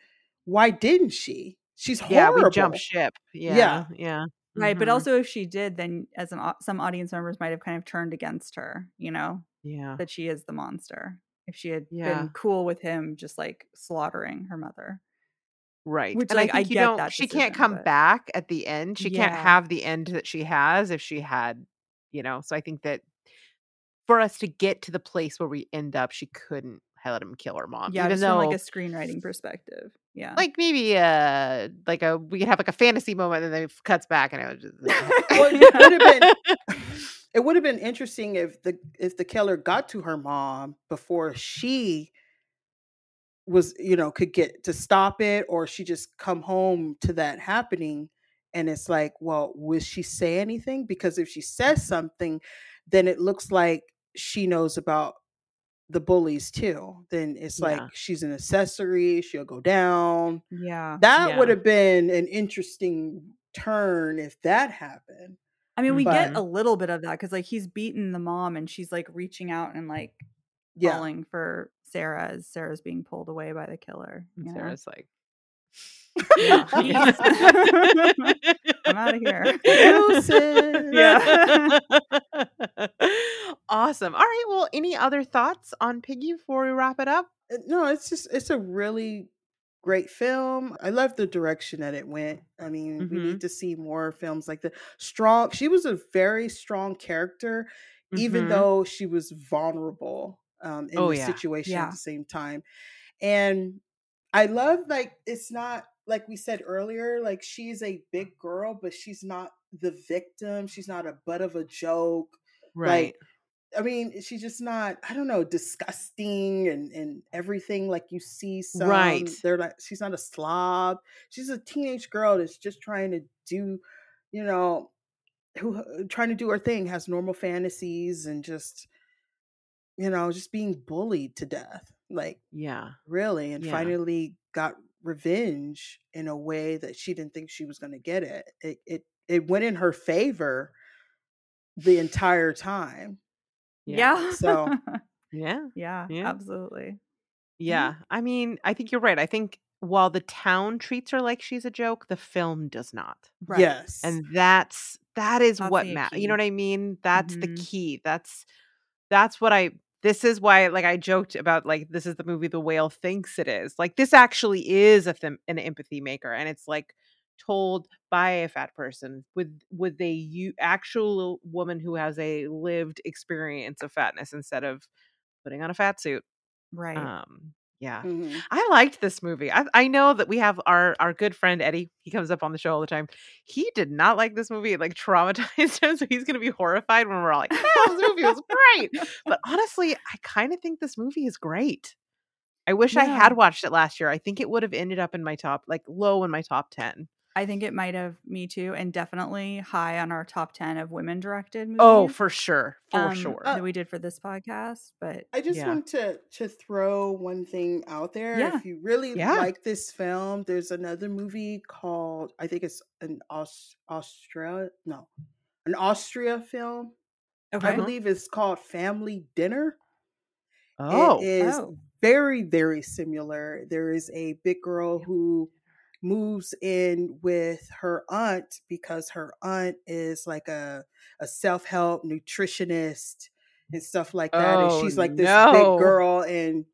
"Why didn't she? She's yeah, we jump ship. Yeah, Yeah. yeah. Right. But Mhm. also, if she did, then as an, some audience members might have kind of turned against her, you know, yeah, that she is the monster. If she had Yeah. been cool with him just like slaughtering her mother. right. Which, and like, I I think you get that she can't come but- back at the end. She can't have the end that she has if she had, you know. So I think that for us to get to the place where we end up, she couldn't let him kill her mom. yeah, even just though, from like a screenwriting perspective. Yeah. like maybe uh like a we could have like a fantasy moment and then it cuts back and it was just Well, it would have been it would have been interesting if the if the killer got to her mom before she was you know could get to stop it or she just come home to that happening and it's like well would she say anything because if she says something then it looks like she knows about the bullies too then it's Yeah. like she's an accessory she'll go down yeah. that would have been an interesting turn if that happened I mean, we get a little bit of that because like he's beaten the mom and she's like reaching out and like yeah calling for Sarah as Sarah's being pulled away by the killer. you know? Sarah's like Yeah. I'm out of here. Yeah. awesome. All right. Well, any other thoughts on Piggy before we wrap it up? Uh, no it's just it's a really great film i love the direction that it went i mean we Mhm. need to see more films like the strong she was a very strong character even Mhm. though she was vulnerable um in Oh, the yeah. situation Yeah. at the same time and i love like it's not like we said earlier like she's a big girl but she's not the victim she's not a butt of a joke right. like I mean, she's just not, I don't know, disgusting and, and everything like you see some. Right. They're like, she's not a slob. She's a teenage girl that's just trying to do, you know, who uh, trying to do her thing, has normal fantasies and just, you know, just being bullied to death. Like, yeah. really. And Yeah. finally got revenge in a way that she didn't think she was going to get it. It, it, it went in her favor the entire time. Yeah. So- Yeah. yeah, Yeah. absolutely. Yeah. I mean, I think you're right. I think while the town treats her like she's a joke, the film does not. Right. Yes. And that's that is That's what the ma- you know what I mean? That's the Mhm. key. That's that's what I this is why like I joked about like this is the movie the whale thinks it is. Like this actually is a them an empathy maker and it's like told by a fat person with with a you actual woman who has a lived experience of fatness instead of putting on a fat suit. Right. Um yeah. Mhm. I liked this movie. I, I know that we have our our good friend Eddie. He comes up on the show all the time. He did not like this movie. It like traumatized him, so he's gonna be horrified when we're all like, "No, this movie was great." But honestly, I kind of think this movie is great. I wish I had watched it last year. I think it would have ended up in my top, like low in my top ten. I think it might have me too, and definitely high on our top ten of women directed movies. Oh, for sure, for um, sure. Uh, that we did for this podcast. But I just Yeah. want to to throw one thing out there. Yeah. If you really Yeah. like this film, there's another movie called I think it's an Aus- Australia no, an Austria film. okay, I believe it's called Family Dinner. oh, It is Oh. very, very similar. There is a big girl who moves in with her aunt because her aunt is like a, a self help nutritionist and stuff like that. Oh, and she's like this no. big girl and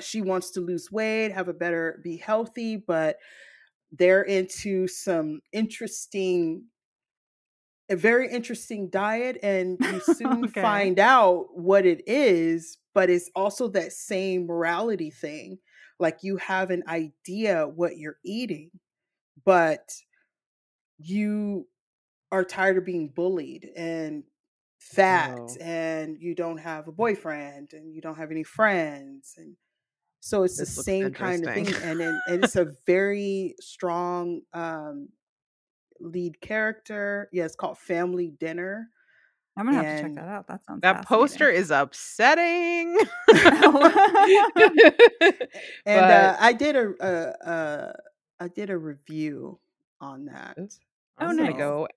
she wants to lose weight, have a better, be healthy, but they're into some interesting a very interesting diet and you soon Okay. find out what it is but it's also that same morality thing like you have an idea what you're eating but you are tired of being bullied and fat Oh. and you don't have a boyfriend and you don't have any friends and so it's This the same kind of thing interesting. and, and it's a very strong um lead character yeah it's called family dinner I'm gonna have to check that out. That sounds that poster is upsetting. and But- uh, i did a, a, a i did a review on that Oops. Oh, I'm gonna nice. go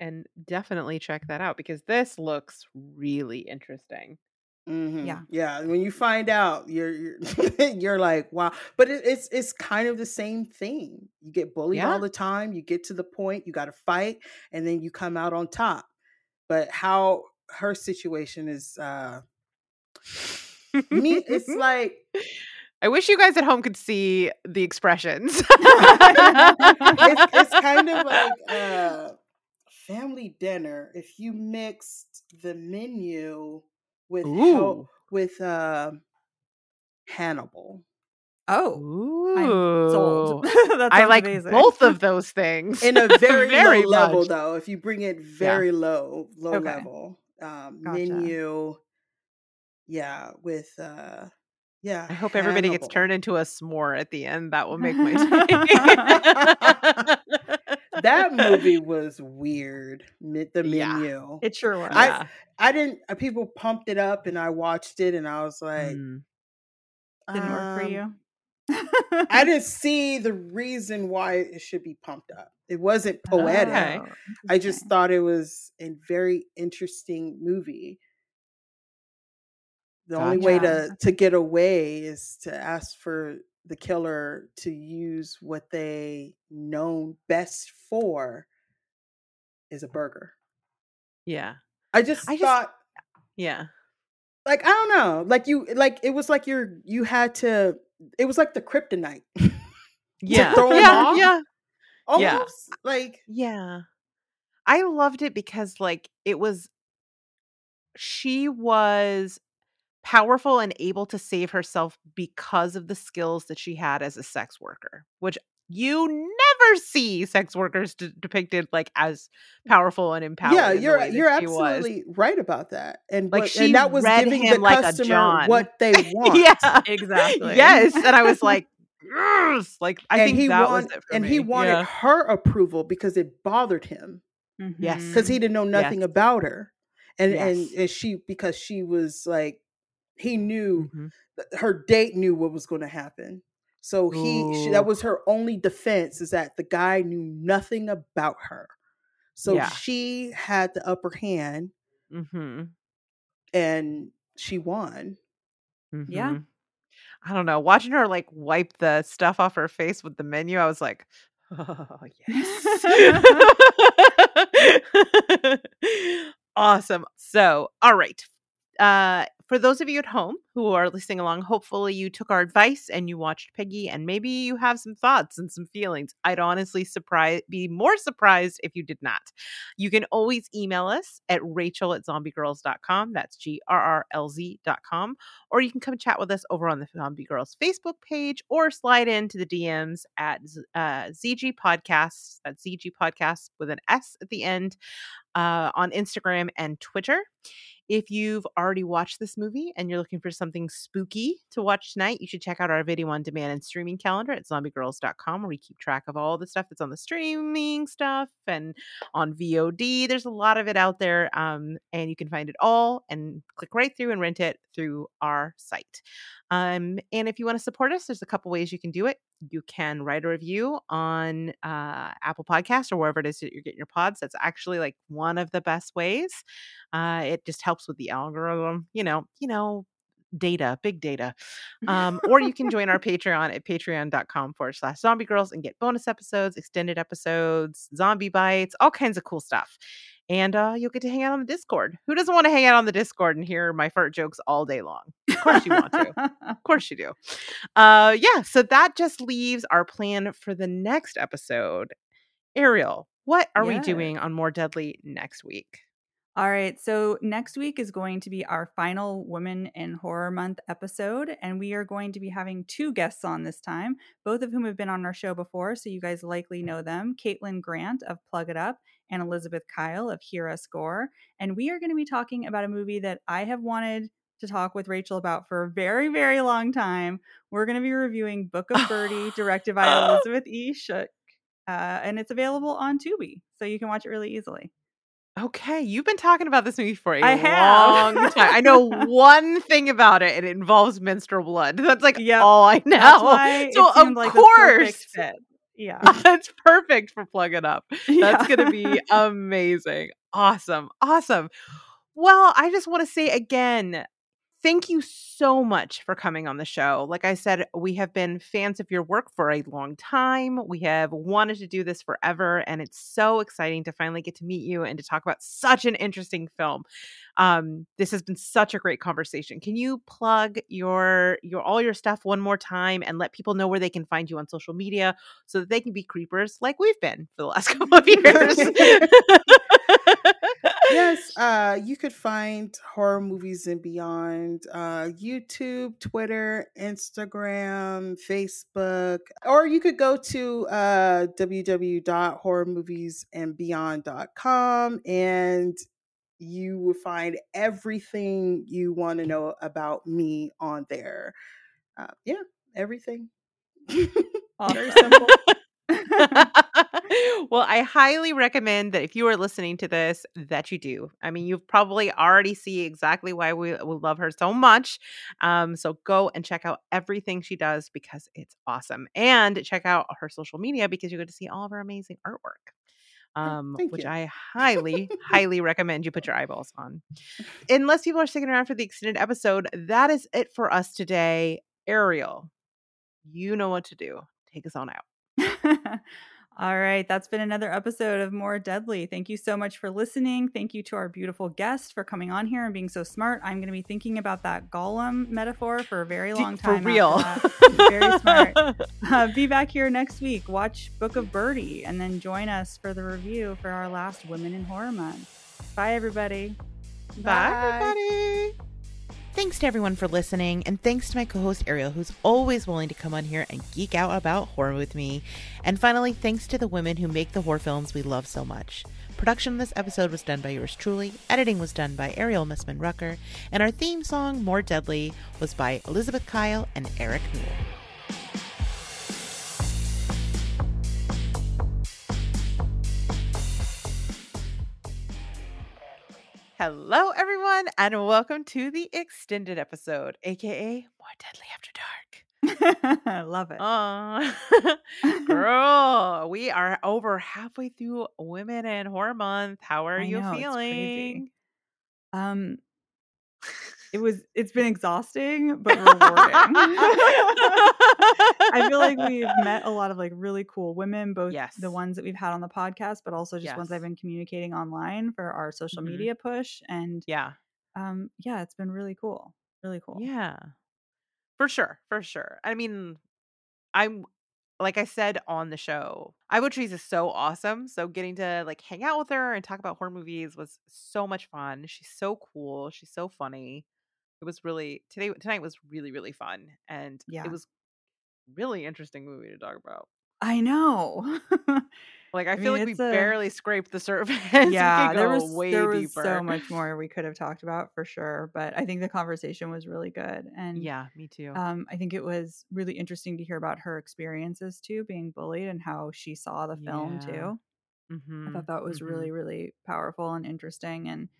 and definitely check that out because this looks really interesting. Mhm. Yeah. yeah. When you find out, you're you're, you're like, wow. But it, it's it's kind of the same thing. You get bullied Yeah. all the time. You get to the point, you got to fight, and then you come out on top. But how her situation is, uh me, it's like I wish you guys at home could see the expressions. it's, it's kind of like a family dinner if you mixed the menu with Ooh. with uh, Hannibal. Oh, I'm sold. That I like amazing. both of those things in a very, Very low level much. though if you bring it very low low Okay. level um Gotcha. menu yeah with uh yeah I hope everybody gets turned into a s'more at the end. That will make my day. that movie was weird mi- the Yeah. menu It sure was. I- Yeah. I didn't uh, people pumped it up and I watched it and I was like Mm. Didn't work for um, you. I didn't see the reason why it should be pumped up. It wasn't poetic. Okay. Oh, I just thought it was a very interesting movie. The only way to to get away is to ask for the killer to use what they known best for is a burger. Yeah. I just I just- thought Yeah. like I don't know, like you like it was like you're you had to it was like the kryptonite. Yeah. yeah. off? Yeah. Almost like Yeah. I loved it because like it was she was powerful and able to save herself because of the skills that she had as a sex worker, which you never see sex workers de- depicted like as powerful and empowered. yeah, in the you're way that you're she was. absolutely right about that. And Like, what, she and that was read giving him the like a customer John. what they want. yeah. Exactly. Yes, and I was like, yes. Like I and think he that want- was it for and me. he wanted Yeah. her approval because it bothered him Yes. because he didn't know nothing Yes. about her, and and Yes. and she because she was like he knew Mhm. her date knew what was going to happen. So he she, that was her only defense is that the guy knew nothing about her. So Yeah. she had the upper hand Mhm. and she won. Yeah. Mhm. I don't know. Watching her like wipe the stuff off her face with the menu, I was like, oh, yes. Awesome. So, all right. Uh, for those of you at home who are listening along, hopefully you took our advice and you watched Piggy, and maybe you have some thoughts and some feelings. I'd honestly surprise be more surprised if you did not. You can always email us at rachel at zombiegrrlz.com. That's G R R L Z.com. Or you can come chat with us over on the Zombie Grrlz Facebook page or slide into the DMs at uh, ZG Podcasts. That's ZG Podcasts with an S at the end uh, on Instagram and Twitter. If you've already watched this movie and you're looking for something spooky to watch tonight, you should check out our video on demand and streaming calendar at zombiegrrlz.com where we keep track of all the stuff that's on the streaming stuff and on VOD. There's a lot of it out there. Um, and you can find it all and click right through and rent it through our site. Um, and if you want to support us, there's a couple ways you can do it. You can write a review on uh, Apple Podcasts or wherever it is that you're getting your pods. That's actually like one of the best ways. Uh, it just helps with the algorithm. You know, you know, data, big data. Um, or you can join our Patreon at patreon.com forward slash zombie grrlz and get bonus episodes, extended episodes, zombie bites, all kinds of cool stuff. And uh, you'll get to hang out on the Discord. Who doesn't want to hang out on the Discord and hear my fart jokes all day long? Of course you want to. of course you do. Uh, yeah, so that just leaves our plan for the next episode. Ariel, what are we doing on More Deadly next week? All right. So next week is going to be our final Women in Horror Month episode. And we are going to be having two guests on this time, both of whom have been on our show before. So you guys likely know them Caitlin Grant of Plug It Up and Elizabeth Kyle of Hear Us Gore. And we are going to be talking about a movie that I have wanted to talk with Rachel about for a very, very long time. We're going to be reviewing Book of Birdie, directed by Elizabeth E. Schuch. Uh, and it's available on Tubi. So you can watch it really easily. Okay, you've been talking about this movie for a I have. long time. I know one thing about it, and it involves menstrual blood. That's like Yep. all I know. So of like course. Yeah. that's perfect for plug it up. That's Yeah. going to be amazing. Awesome. Awesome. Well, I just want to say again, thank you so much for coming on the show. Like I said, we have been fans of your work for a long time. We have wanted to do this forever, and it's so exciting to finally get to meet you and to talk about such an interesting film. Um, this has been such a great conversation. Can you plug your your all your stuff one more time and let people know where they can find you on social media so that they can be creepers like we've been for the last couple of years? yes, uh, you could find horror movies and beyond uh, YouTube, Twitter, Instagram, Facebook, or you could go to uh, www.horrormoviesandbeyond.com and you will find everything you want to know about me on there. Uh, yeah, everything. Very simple. well, I highly recommend that if you are listening to this, that you do. I mean, you've probably already see exactly why we, we love her so much. Um, so go and check out everything she does because it's awesome, and check out her social media because you get to see all of her amazing artwork. Um, thank which you. I highly, highly recommend you put your eyeballs on. Unless people are sticking around for the extended episode, that is it for us today. Ariel, you know what to do. Take us on out. All right, that's been another episode of More Deadly. Thank you so much for listening. Thank you to our beautiful guest for coming on here and being so smart. I'm going to be thinking about that golem metaphor for a very D- long for time. real. Very smart. Uh, be back here next week. Watch Book of Birdie and then join us for the review for our last Women in Horror Month. Bye, everybody. Bye, Bye. everybody. Thanks to everyone for listening, and thanks to my co host Ariel, who's always willing to come on here and geek out about horror with me. And finally, thanks to the women who make the horror films we love so much. Production of this episode was done by yours truly, editing was done by Ariel Missman Rucker, and our theme song, More Deadly, was by Elizabeth Kyle and Eric Newell. Hello, everyone, and welcome to the extended episode, aka More Deadly After Dark. I love it. Aw. girl, we are over halfway through Women in Horror Month. How are I you know, feeling? Um, it was it's been exhausting but rewarding. I feel like we've met a lot of like really cool women, both Yes. the ones that we've had on the podcast, but also just ones I've been communicating online for our social Mhm. media push. And yeah. um, yeah, it's been really cool. Really cool. Yeah. For sure. For sure. I mean, I'm like I said on the show, Ivotres is so awesome. So getting to like hang out with her and talk about horror movies was so much fun. She's so cool. She's so funny. It was really today tonight was really, really fun. And Yeah. it was really interesting movie to talk about. I know. Like I I feel mean, like we a- barely scraped the surface. Yeah, there was way there was deeper. so much more we could have talked about for sure. But I think the conversation was really good. And Yeah, me too. um, I think it was really interesting to hear about her experiences too, being bullied and how she saw the film Yeah. too. I Mhm, thought that was mhm. really, really powerful and interesting. And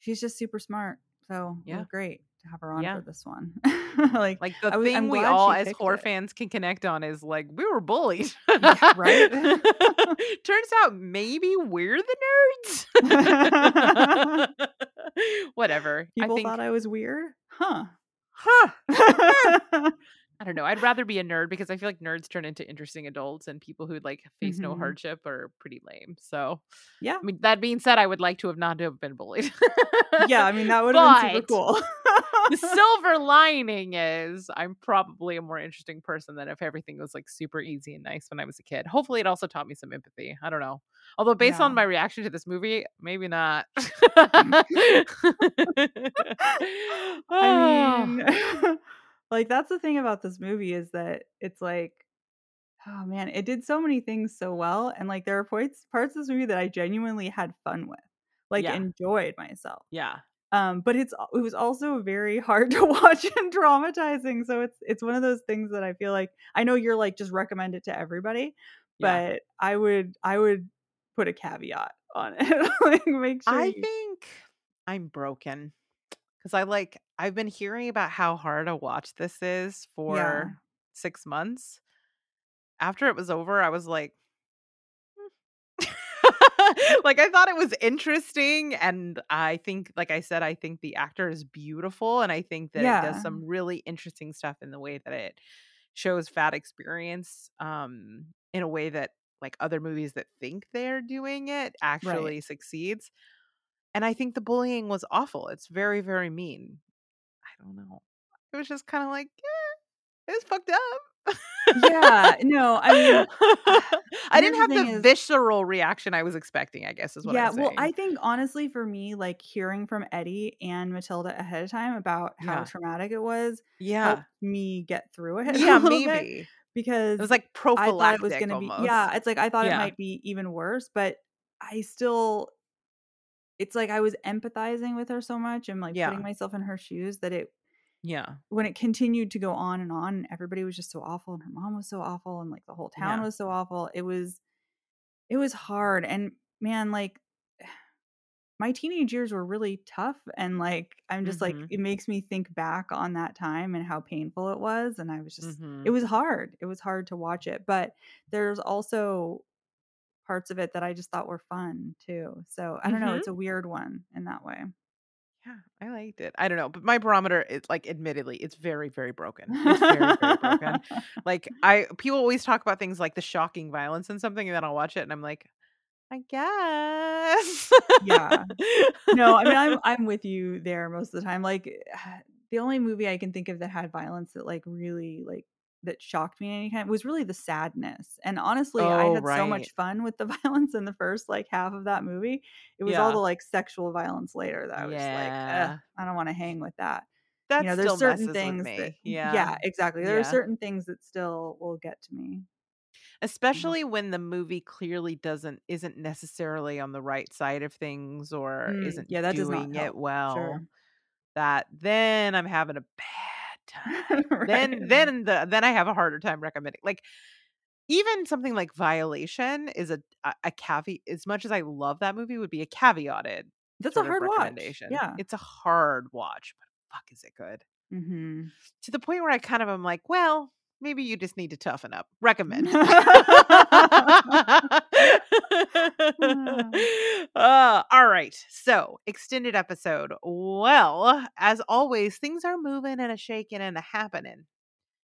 she's just super smart. So Yeah. great to have her on Yeah. for this one. like, Like the was- thing I'm we all as horror it. fans can connect on is like we were bullied. right? Turns out maybe we're the nerds. Whatever. people I think thought I was weird, huh? huh. I don't know. I'd rather be a nerd because I feel like nerds turn into interesting adults and people who like face no Mhm. hardship are pretty lame. So yeah, I mean that being said, I would like to have not to have been bullied. yeah. I mean, that would have been super cool. the silver lining is I'm probably a more interesting person than if everything was like super easy and nice when I was a kid. Hopefully, it also taught me some empathy. I don't know. Although, based Yeah. on my reaction to this movie, maybe not. I mean, like that's the thing about this movie is that it's like, oh man, it did so many things so well, and like there are points parts of this movie that I genuinely had fun with, like Yeah. enjoyed myself. yeah, Um, but it's it was also very hard to watch and traumatizing. So it's it's one of those things that I feel like I know you're like just recommend it to everybody, yeah. but I would I would put a caveat on it. like make sure I you- think I'm broken because I like I've been hearing about how hard a watch this is for Yeah. six months. After it was over, I was like, "Hmm." like I thought it was interesting, and I think, like I said, I think the actor is beautiful, and I think that it does some really interesting stuff in the way that it shows fat experience, um, in a way that like other movies that think they're doing it actually succeeds. And I think the bullying was awful. It's very, very mean. I don't know. It was just kind of like, yeah, it was fucked up. Yeah, no, I mean, I didn't have the is- visceral reaction I was expecting, I guess is what yeah, well. I think honestly for me, like hearing from Eddie and Matilda ahead of time about how Yeah. traumatic it was yeah. helped me get through it. Yeah, little bit, maybe. because It was like I prophylactic thought it was gonna almost. be yeah, it's like I thought Yeah. it might be even worse, but I still it's like I was empathizing with her so much and like Yeah. putting myself in her shoes that it Yeah. when it continued to go on and on and everybody was just so awful and her mom was so awful and like the whole town Yeah. was so awful it was it was hard and man like my teenage years were really tough and like i'm just like Mhm. it makes me think back on that time and how painful it was and i was just Mhm. it was hard it was hard to watch it but there's also parts of it that i just thought were fun too so i don't know Mhm. it's a weird one in that way Yeah, I liked it. I don't know, but my barometer is like admittedly, it's very, very broken. It's very, very broken. Like I people always talk about things like the shocking violence and something, and then I'll watch it and I'm like, I guess. Yeah. no, I mean I'm I'm with you there most of the time. Like the only movie I can think of that had violence that like really like that shocked me in any kind was really the sadness. And honestly, I Oh, had so much fun with the violence in the first like half of that movie. It was all the like sexual violence later that I was just like, I don't want to hang with that. that you know, still there's certain things with me. that yeah. yeah, exactly. There are certain things that still will get to me. Especially when the movie clearly doesn't isn't necessarily on the right side of things or Mm, isn't yeah, that does not doing help. it well. Sure. That then I'm having a bad time. then then the then I have a harder time recommending. Like even something like Violation is a a, a caveat. As much as I love that movie, would be a caveated That's a hard watch. recommendation. Yeah. it's a hard watch, but fuck, is it good? hmm To the point where I kind of am like, well, maybe you just need to toughen up. Recommend. Uh, all right. So, extended episode. Well, as always, things are moving and a shaking and a happening.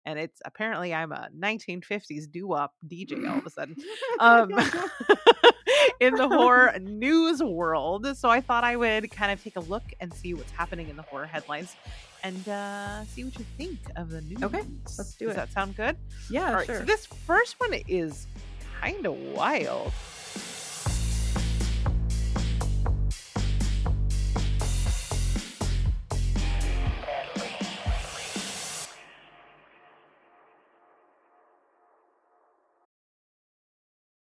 And it's apparently I'm a 1950s doo wop DJ all of a sudden. Um, in the horror news world. So I thought I would kind of take a look and see what's happening in the horror headlines and uh, see what you think of the news. Okay, let's do Does it. Does that sound good? yeah, All right, sure. so this first one is kind of wild.